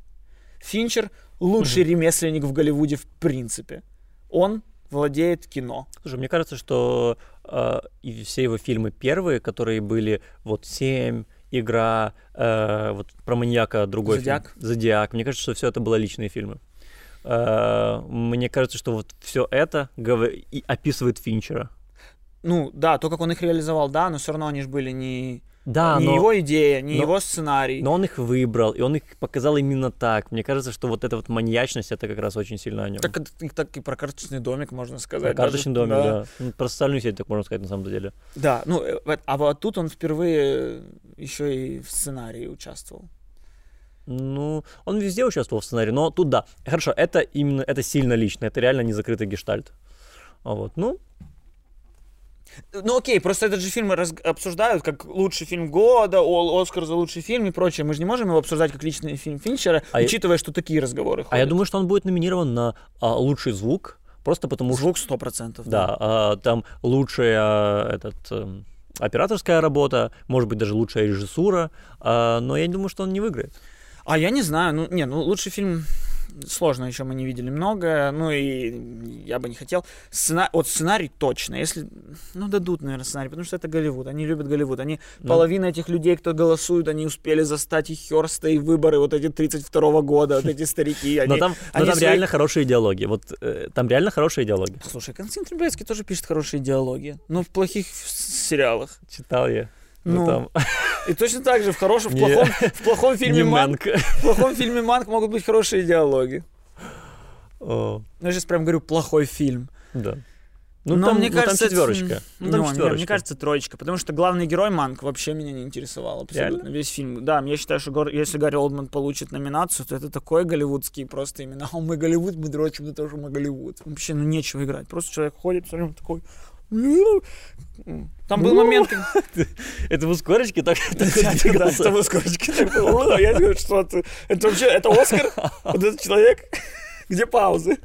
Финчер лучший ремесленник в Голливуде в принципе. Он владеет кино. Слушай, мне кажется, что э, и все его фильмы первые, которые были вот «Семь», «Игра», э, вот про маньяка другой «Зодиак». фильм. «Зодиак». Мне кажется, что все это было личные фильмы. Э, мне кажется, что вот все это гов- и описывает Финчера. ну, да, то, как он их реализовал, да, но все равно они же были не, Да, не но, его идея, не но- его сценарий. но он их выбрал, и он их показал именно так. Мне кажется, что вот эта вот маньячность, это как раз очень сильно о нем. Так, и- так и про карточный домик можно Про сказать. карточный даже. домик, да. Ну, Про социальную сеть, так можно сказать, на самом деле. Да, ну, э, а вот тут он впервые еще и в сценарии участвовал. Ну, он везде участвовал в сценарии, но тут да. Хорошо, это именно, это сильно лично, это реально не закрытый гештальт. А вот, ну, Ну окей, просто этот же фильм раз- обсуждают как лучший фильм года, О- Оскар за лучший фильм и прочее. Мы же не можем его обсуждать как личный фильм Финчера, А я- учитывая, что такие разговоры ходят. а я думаю, что он будет номинирован на а, лучший звук, просто потому что, Звук 100%. да, а, там лучшая а, этот, эм, операторская работа, может быть, даже лучшая режиссура, а, но я думаю, что он не выиграет. А я не знаю, ну, не, ну, лучший фильм сложно, еще мы не видели много, ну и я бы не хотел. Сцена... Вот сценарий точно, если, ну, дадут, наверное, сценарий, потому что это Голливуд, они любят Голливуд, они, Ну. половина этих людей, кто голосует, они успели застать и Хёрста, и выборы вот эти 32 года, вот эти старики, они... Но там, но они там свои- реально хорошие диалоги. Вот э, там реально хорошие диалоги. Слушай, Константин Трубецкий тоже пишет хорошие диалоги, но в плохих сериалах. Читал я. Ну, Ну, там И точно так же в хорошем, в плохом, в плохом фильме Манк, в плохом фильме Манк могут быть хорошие диалоги. О, Ну, я сейчас прям говорю плохой фильм. да. Ну, Но там, мне ну, там кажется, это- четверочка. Ну, Ну, там не, четверочка. мне кажется, троечка, потому что главный герой Манк вообще меня не интересовал абсолютно Реально? весь фильм. Да, я считаю, что Гор- если Гарри Олдман получит номинацию, то это такой голливудский просто именно. А мы Голливуд, мы дрочим на то, что мы Голливуд. Вообще, ну нечего играть. Просто человек ходит, все время такой. «Ну». Там был Ну. момент, как- Это в ускорочке так, так Да, это в ускорочке так было. А Я говорю, что ты? Это вообще, это Оскар? Вот этот человек? Где паузы?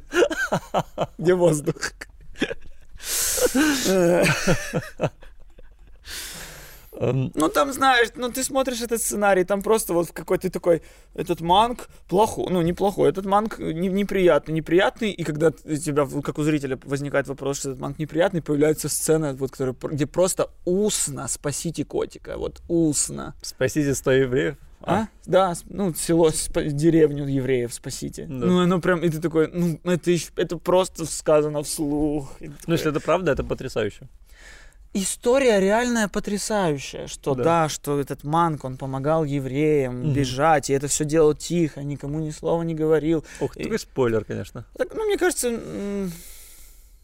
Где воздух? Эм, Ну, там, знаешь, ну, ты смотришь этот сценарий, там просто вот в какой-то такой, этот манг плохой, ну, неплохой, этот манг не- неприятный, неприятный, и когда у тебя, как у зрителя, возникает вопрос, что этот манг неприятный, появляется сцена, вот, которая, где просто устно спасите котика, вот устно. Спасите 100 евреев. А? Да, с- ну, село, спа- деревню евреев спасите. Да. Ну, оно прям, и ты такой, ну, это, ещё- это просто сказано вслух. И Ну, такой, если это правда, это потрясающе. История реальная потрясающая, что да. Да. что этот манк, он помогал евреям Мгм. бежать, и это все делал тихо, никому ни слова не говорил. Ух, И- такой спойлер, конечно. Так, ну, мне кажется, м,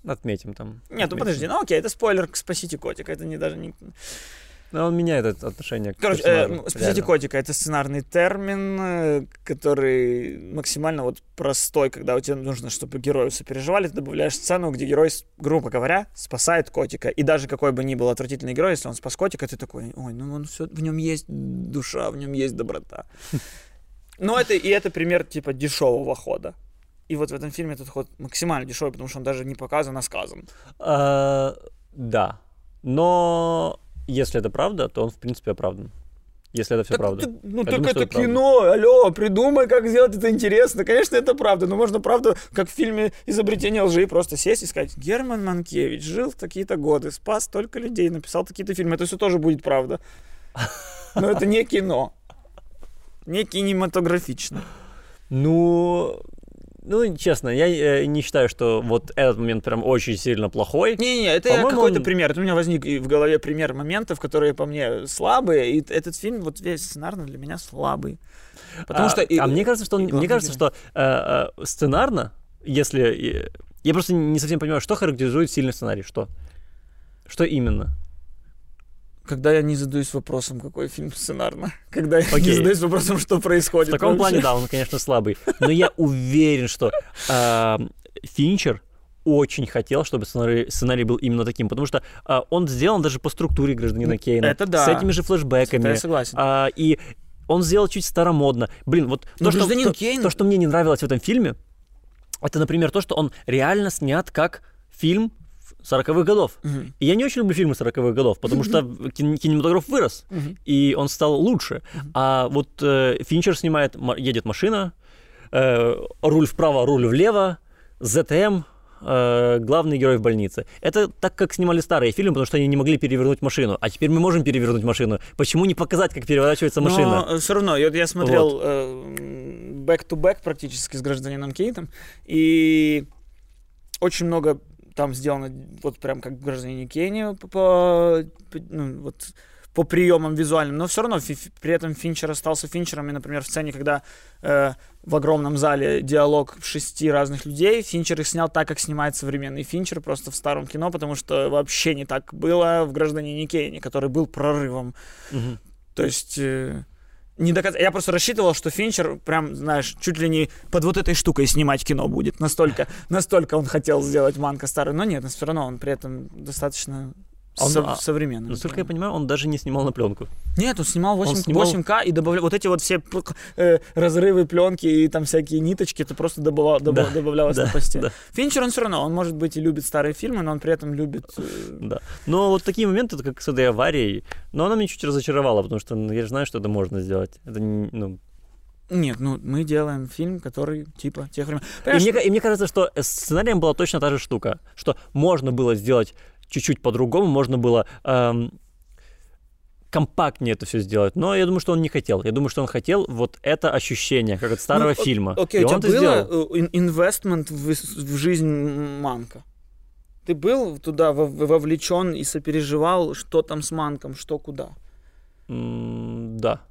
Отметим там. нет, ну Отметим. подожди, ну окей, это спойлер к «Спасите котика», это не даже не... Но он меняет это отношение к Короче, э, ну, «Спасите котика» — это сценарный термин, э, который максимально вот простой, когда у тебя нужно, чтобы герои сопереживали, ты добавляешь сцену, где герой, грубо говоря, спасает котика. И даже какой бы ни был отвратительный герой, если он спас котика, ты такой, ой, ну он все, в нем есть душа, в нем есть доброта. Но это и это пример типа дешевого хода. И вот в этом фильме этот ход максимально дешевый, потому что он даже не показан, а сказан. А, Да. Но если это правда, то он, в принципе, оправдан. Если это все Так, правда. ты- ну Я так думаю, это это правда. кино, алло, придумай, как сделать это интересно. Конечно, это правда, но можно правда, как в фильме «Изобретение лжи», просто сесть и сказать, Герман Манкевич жил в такие-то годы, спас столько людей, написал такие-то фильмы. Это все тоже будет правда. Но это не кино. Не кинематографично. Ну, ну, честно, я э, не считаю, что вот этот момент прям очень сильно плохой. Не-не, это какой-то он- пример. Это у меня возник в голове пример моментов, которые по мне слабые. И этот фильм, вот весь сценарно для меня слабый. Потому а, что... и- а мне кажется, что он- мне кажется, что э, э, сценарно, если э, я просто не совсем понимаю, что характеризует сильный сценарий, что, что именно? Когда я не задаюсь вопросом, какой фильм сценарно. Когда я не Окей. задаюсь вопросом, что В происходит. таком вообще. плане, да, он, конечно, слабый. Но я уверен, что э, Финчер очень хотел, чтобы сценарий, сценарий был именно таким, потому что э, он сделан даже по структуре гражданина Кейна. это да. С этими же флешбэками. Это я согласен. А, и он сделал чуть старомодно. Блин, вот Но то, что, «Гражданин то- Кейн»- то, что мне не нравилось в этом фильме, это, например, то, что он реально снят как фильм 40-х годов. Мгм. И я не очень люблю фильмы 40-х годов, потому что кин- кинематограф вырос, Мгм. и он стал лучше. А вот э, Финчер снимает, ма- едет машина, э, руль вправо, руль влево, ЗТМ, э, главный герой в больнице. Это так, как снимали старые фильмы, потому что они не могли перевернуть машину. А теперь мы можем перевернуть машину. Почему не показать, как переворачивается машина? Но все равно, я, я смотрел э, back-to-back практически с гражданином Кейтом, и очень много там сделано вот прям как в «Гражданине Кении» по, по- ну, вот, по приемам визуальным, но все равно фи- при этом Финчер остался Финчером, и, например, в сцене, когда э, в огромном зале диалог шести разных людей, Финчер их снял так, как снимает современный Финчер, просто в старом кино, потому что вообще не так было в «Гражданине Кейне», который был прорывом. Мгм. То есть... э, не доказ... Я просто рассчитывал, что Финчер прям, знаешь, чуть ли не под вот этой штукой снимать кино будет. Настолько, настолько он хотел сделать Манка старый. Но нет, но все равно он при этом достаточно он- со- а, современный. Насколько я понимаю, он даже не снимал на пленку. Нет, он снимал 8, Он снимал- 8К и добавлял вот эти вот все э, разрывы пленки и там всякие ниточки, это просто добавал, добав- Да, добавлялось да, на посте. да. Финчер, он все равно, он может быть и любит старые фильмы, но он при этом любит... э, Да. Но вот такие моменты, как с этой аварией, но она меня чуть разочаровала, потому что ну, я же знаю, что это можно сделать. Это, ну... Нет, ну мы делаем фильм, который типа тех времен. и, мне, и мне кажется, что с сценарием была точно та же штука, что можно было сделать чуть-чуть по-другому, можно было эм, компактнее это все сделать, но я думаю, что он не хотел. Я думаю, что он хотел вот это ощущение, как от старого Ну, фильма. Окей, и у тебя было э, ин- инвестмент в, в жизнь Манка? Ты был туда вов- вовлечен и сопереживал, что там с Манком, что куда? М, Да.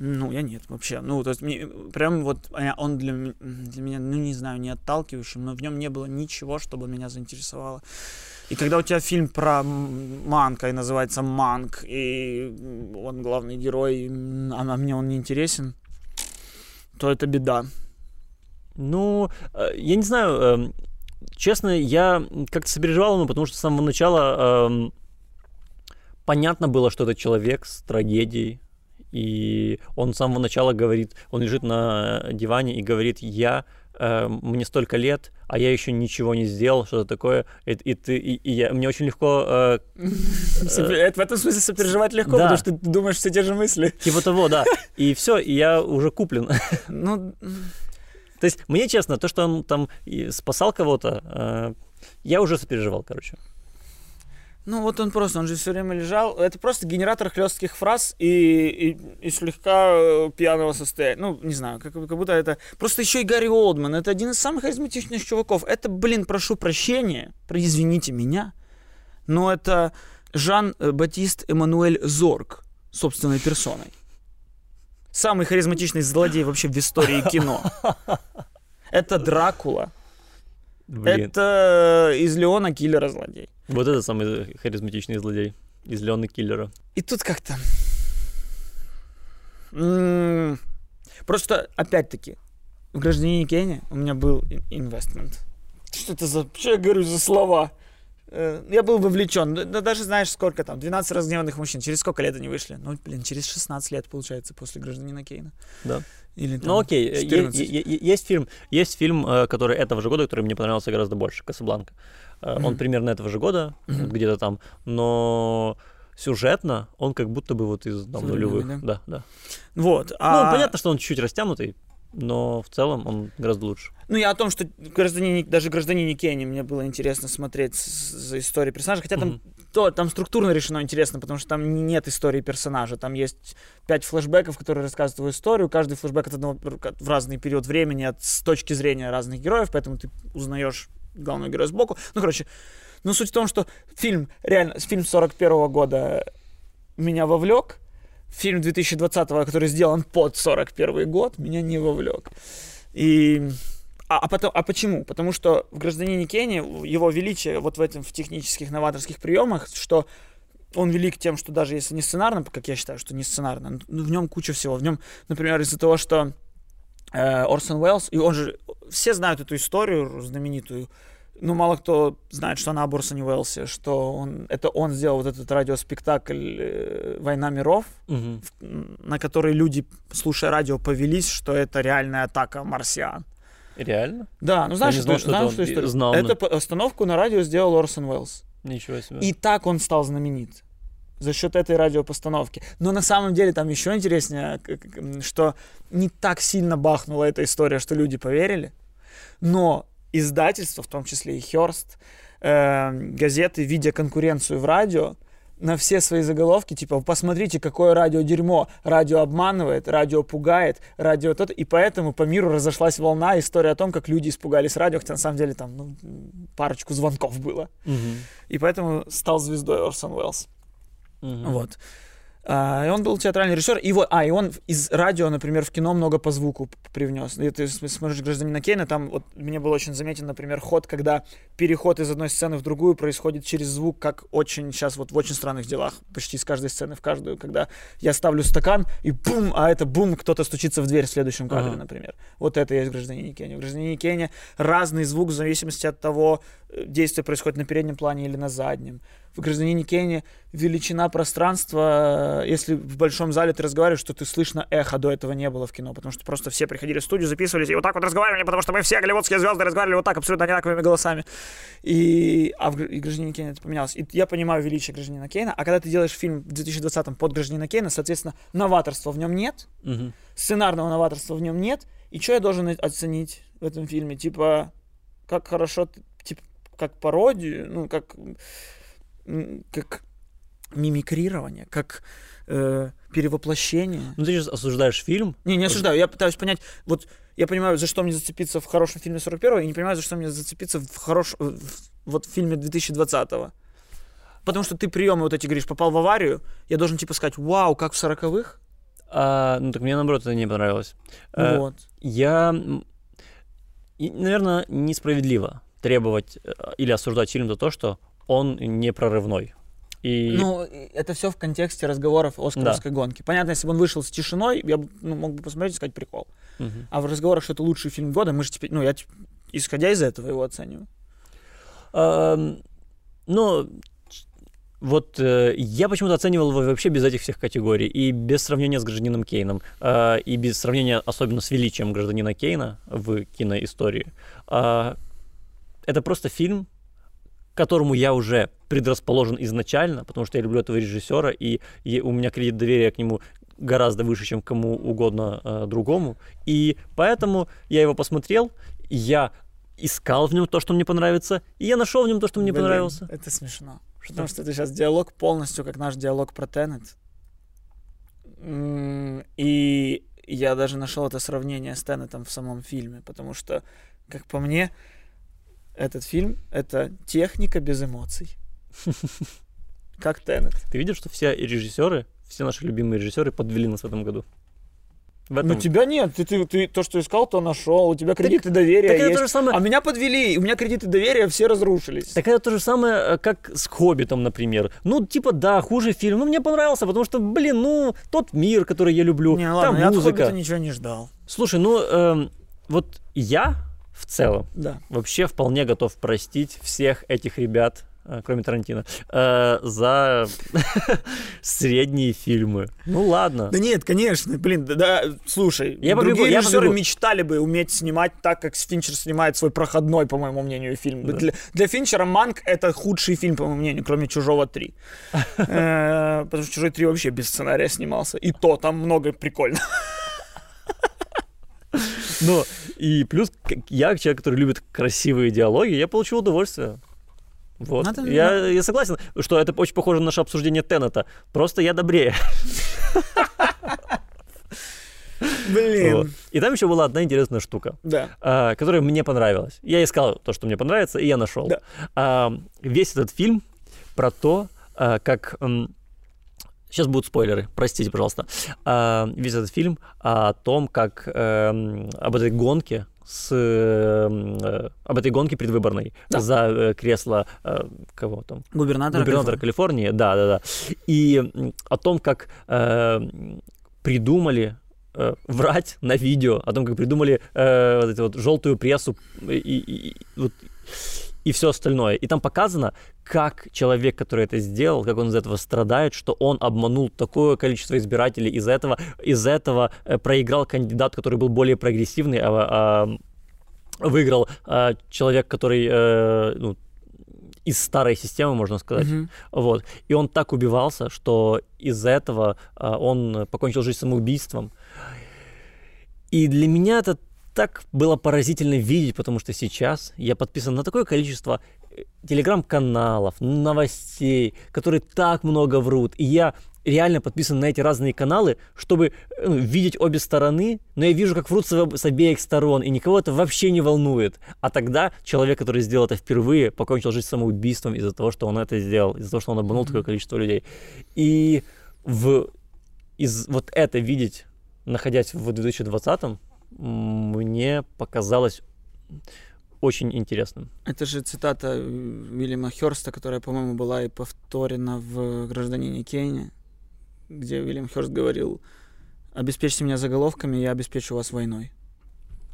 Ну, я нет вообще. Ну, то есть, мне, прям вот а, он для, для меня, ну, не знаю, не отталкивающим, но в нем не было ничего, чтобы меня заинтересовало. И когда у тебя фильм про Манка, и называется Манк, и он главный герой, а, а мне он не интересен, то это беда. Ну, э, я не знаю, эм, честно, я как-то сопереживал ему, потому что с самого начала эм, понятно было, что это человек с трагедией, и он с самого начала говорит, он лежит на диване и говорит, я э, мне столько лет, а я еще ничего не сделал, что-то такое, и, и ты, и, и я, мне очень легко, э, Сопе- Это в этом смысле сопереживать легко, да. потому что ты думаешь все те же мысли. типа того, да, и все, и я уже куплен. Ну, То есть, мне честно, то, что он там спасал кого-то, э, я уже сопереживал, короче. Ну вот он просто, он же все время лежал. Это просто генератор хлестких фраз и, и, и слегка э, пьяного состояния. Ну, не знаю, как, как будто это... Просто еще и Гарри Олдман. Это один из самых харизматичных чуваков. Это, блин, прошу прощения, про- извините меня, но это Жан-Батист Эммануэль Зорг собственной персоной. Самый харизматичный злодей вообще в истории кино. Это Дракула. Блин, Это из Леона Киллера злодей. вот это самый харизматичный злодей из Леона Киллера. И тут как-то... Просто, опять-таки, в «Гражданине Кении» у меня был ин- инвестмент. Что это за... Что я говорю за слова? Э, Я был вовлечен. Да- да даже знаешь, сколько там? 12 разгневанных мужчин. Через сколько лет они вышли? Ну, блин, через 16 лет, получается, после «Гражданина Кейна». Да. Или там Ну окей, е- 14. е- е- есть фильм, есть фильм, э, который этого же года, который мне понравился гораздо больше, «Касабланка». Э, Он примерно этого же года, вот где-то там, но сюжетно он как будто бы вот из там, нулевых. да? Да, да. Вот. Ну, а- понятно, что он чуть-чуть растянутый, но в целом он гораздо лучше. Ну, я о том, что гражданине, даже гражданине Кенни мне было интересно смотреть за историей персонажа, хотя там, Мгм. То, там структурно решено интересно, потому что там нет истории персонажа, там есть пять флешбеков, которые рассказывают твою историю, каждый флешбек от одного, в разный период времени, от, с точки зрения разных героев, поэтому ты узнаешь главного героя сбоку. Ну, короче, но суть в том, что фильм, реально, фильм 41 года меня вовлек, фильм 2020, который сделан под 41 год, меня не вовлек. И а, а, потом, а почему? Потому что в «Гражданине Кении» его величие вот в этом, в технических новаторских приемах, что он велик тем, что даже если не сценарно, как я считаю, что не сценарно, ну, в нем куча всего. В нем, например, из-за того, что э, Орсон Уэллс, и он же, все знают эту историю знаменитую, но мало кто знает, что она об Орсоне Уэллсе, что он, это он сделал вот этот радиоспектакль э, «Война миров», Мгм. на который люди, слушая радио, повелись, что это реальная атака марсиан. Реально? Да, ну знаешь, не что, знал, что знаешь, это что он знал, Это остановку на радио сделал Орсон Уэллс. Ничего себе. И так он стал знаменит за счет этой радиопостановки. Но на самом деле там еще интереснее, м, что не так сильно бахнула эта история, что люди поверили, но издательства, в том числе и Херст, газеты, видя конкуренцию в радио, на все свои заголовки, типа, посмотрите, какое радио дерьмо, радио обманывает, радио пугает, радио то и поэтому по миру разошлась волна, история о том, как люди испугались радио, хотя на самом деле там ну, парочку звонков было. И поэтому стал звездой Орсон Уэллс. Вот. А, и он был театральный режиссер. И вот, а, и он из радио, например, в кино много по звуку привнес. И ты смотришь «Гражданина Кейна», там вот мне был очень заметен, например, ход, когда переход из одной сцены в другую происходит через звук, как очень сейчас вот в очень странных делах, почти с каждой сцены в каждую, когда я ставлю стакан, и бум, а это бум, кто-то стучится в дверь в следующем кадре, ага. например. Вот это есть в «Гражданине Кейне». В «Гражданине Кейне» разный звук в зависимости от того, э, действие происходит на переднем плане или на заднем в «Гражданине Кейне» величина пространства, если в большом зале ты разговариваешь, что ты слышно эхо, до этого не было в кино, потому что просто все приходили в студию, записывались и вот так вот разговаривали, потому что мы все голливудские звезды разговаривали вот так, абсолютно одинаковыми голосами. И, а в и «Гражданине Кейна» это поменялось. И я понимаю величие «Гражданина Кейна», а когда ты делаешь фильм в 2020-м под «Гражданина Кейна», соответственно, новаторства в нем нет, угу. сценарного новаторства в нем нет, и что я должен оценить в этом фильме? Типа, как хорошо, типа, как пародию, ну, как как мимикрирование, как э, перевоплощение. Ну ты сейчас осуждаешь фильм? Не, не осуждаю. Я пытаюсь понять, вот я понимаю, за что мне зацепиться в хорошем фильме 41-го, и не понимаю, за что мне зацепиться в хорошем, вот в фильме 2020-го. Потому что ты приемы вот эти говоришь, попал в аварию, я должен типа сказать, вау, как в 40-х? А, ну так мне наоборот это не понравилось. Э, вот. Я, наверное, несправедливо требовать э, или осуждать фильм за то, что он не прорывной. И... Ну, это все в контексте разговоров Оскаровской да. гонки. Понятно, если бы он вышел с тишиной, я бы, ну, мог бы посмотреть и сказать прикол. Угу. А в разговорах, что это лучший фильм года, мы же теперь, ну, я исходя из этого его оцениваю. А, ну, вот э, я почему-то оценивал его вообще без этих всех категорий. И без сравнения с гражданином Кейном. Э, и без сравнения особенно с величием гражданина Кейна в киноистории. Э, это просто фильм, которому я уже предрасположен изначально, потому что я люблю этого режиссера, и, и у меня кредит доверия к нему гораздо выше, чем кому угодно э, другому. И поэтому я его посмотрел, я искал в нем то, что мне понравится, и я нашел в нем то, что мне Блин, понравилось. Это смешно. Что? Потому что это сейчас диалог полностью как наш диалог про Теннет. И я даже нашел это сравнение с Теннетом в самом фильме, потому что, как по мне, этот фильм — это техника без эмоций. Как Теннет. Ты видишь, что все режиссеры, все наши любимые режиссеры подвели нас в этом году? В этом... Ну, тебя нет. Ты, ты, ты то, что искал, то нашел. У тебя кредиты так, доверия так есть. Это то же самое... А меня подвели. У меня кредиты доверия все разрушились. Так это то же самое, э, как с «Хоббитом», например. Ну, типа, да, хуже фильм. Но мне понравился, потому что, блин, ну, тот мир, который я люблю. Не, ладно, там музыка. я от ничего не ждал. Слушай, ну, э, вот я в целом. Да. Вообще вполне готов простить всех этих ребят, э, кроме Тарантино, э, за средние фильмы. Ну ладно. Да нет, конечно, блин, да, да слушай, я другие побегу, режиссеры я мечтали бы уметь снимать так, как Финчер снимает свой проходной, по моему мнению, фильм. Да. Для, для Финчера «Манк» — это худший фильм, по моему мнению, кроме «Чужого 3». Э, потому что «Чужой 3» вообще без сценария снимался. И то там много прикольно. Но и плюс я, человек, который любит красивые диалоги, я получил удовольствие. Вот. Надо, я, да. я согласен, что это очень похоже на наше обсуждение Теннета. Просто я добрее. Блин. Вот. И там еще была одна интересная штука, да. а, которая мне понравилась. Я искал то, что мне понравится, и я нашел. Да. А, весь этот фильм про то, а, как Сейчас будут спойлеры, простите, пожалуйста. А, весь этот фильм о том, как э, об этой гонке с э, об этой гонке предвыборной да. за э, кресло э, кого там губернатора, губернатора Калифорнии. Калифорнии, да, да, да, и о том, как э, придумали э, врать на видео, о том, как придумали э, вот эту вот желтую прессу и, и, и вот и все остальное. И там показано, как человек, который это сделал, как он из этого страдает, что он обманул такое количество избирателей, из-за этого, из этого э, проиграл кандидат, который был более прогрессивный, а, а выиграл а, человек, который э, ну, из старой системы, можно сказать. Mm-hmm. Вот. И он так убивался, что из-за этого а, он покончил жизнь самоубийством. И для меня это так было поразительно видеть, потому что сейчас я подписан на такое количество телеграм-каналов, новостей, которые так много врут. И я реально подписан на эти разные каналы, чтобы ну, видеть обе стороны, но я вижу, как врут с, с обеих сторон, и никого это вообще не волнует. А тогда человек, который сделал это впервые, покончил жизнь самоубийством из-за того, что он это сделал, из-за того, что он обманул такое количество людей. И в, из вот это видеть, находясь в 2020-м, мне показалось очень интересным. Это же цитата Уильяма Хёрста, которая, по-моему, была и повторена в «Гражданине Кении», где Уильям Хёрст говорил «Обеспечьте меня заголовками, я обеспечу вас войной».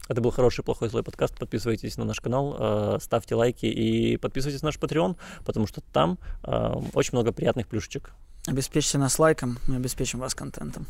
Это был хороший, плохой, злой подкаст. Подписывайтесь на наш канал, э, ставьте лайки и подписывайтесь на наш Patreon, потому что там э, очень много приятных плюшечек. Обеспечьте нас лайком, мы обеспечим вас контентом.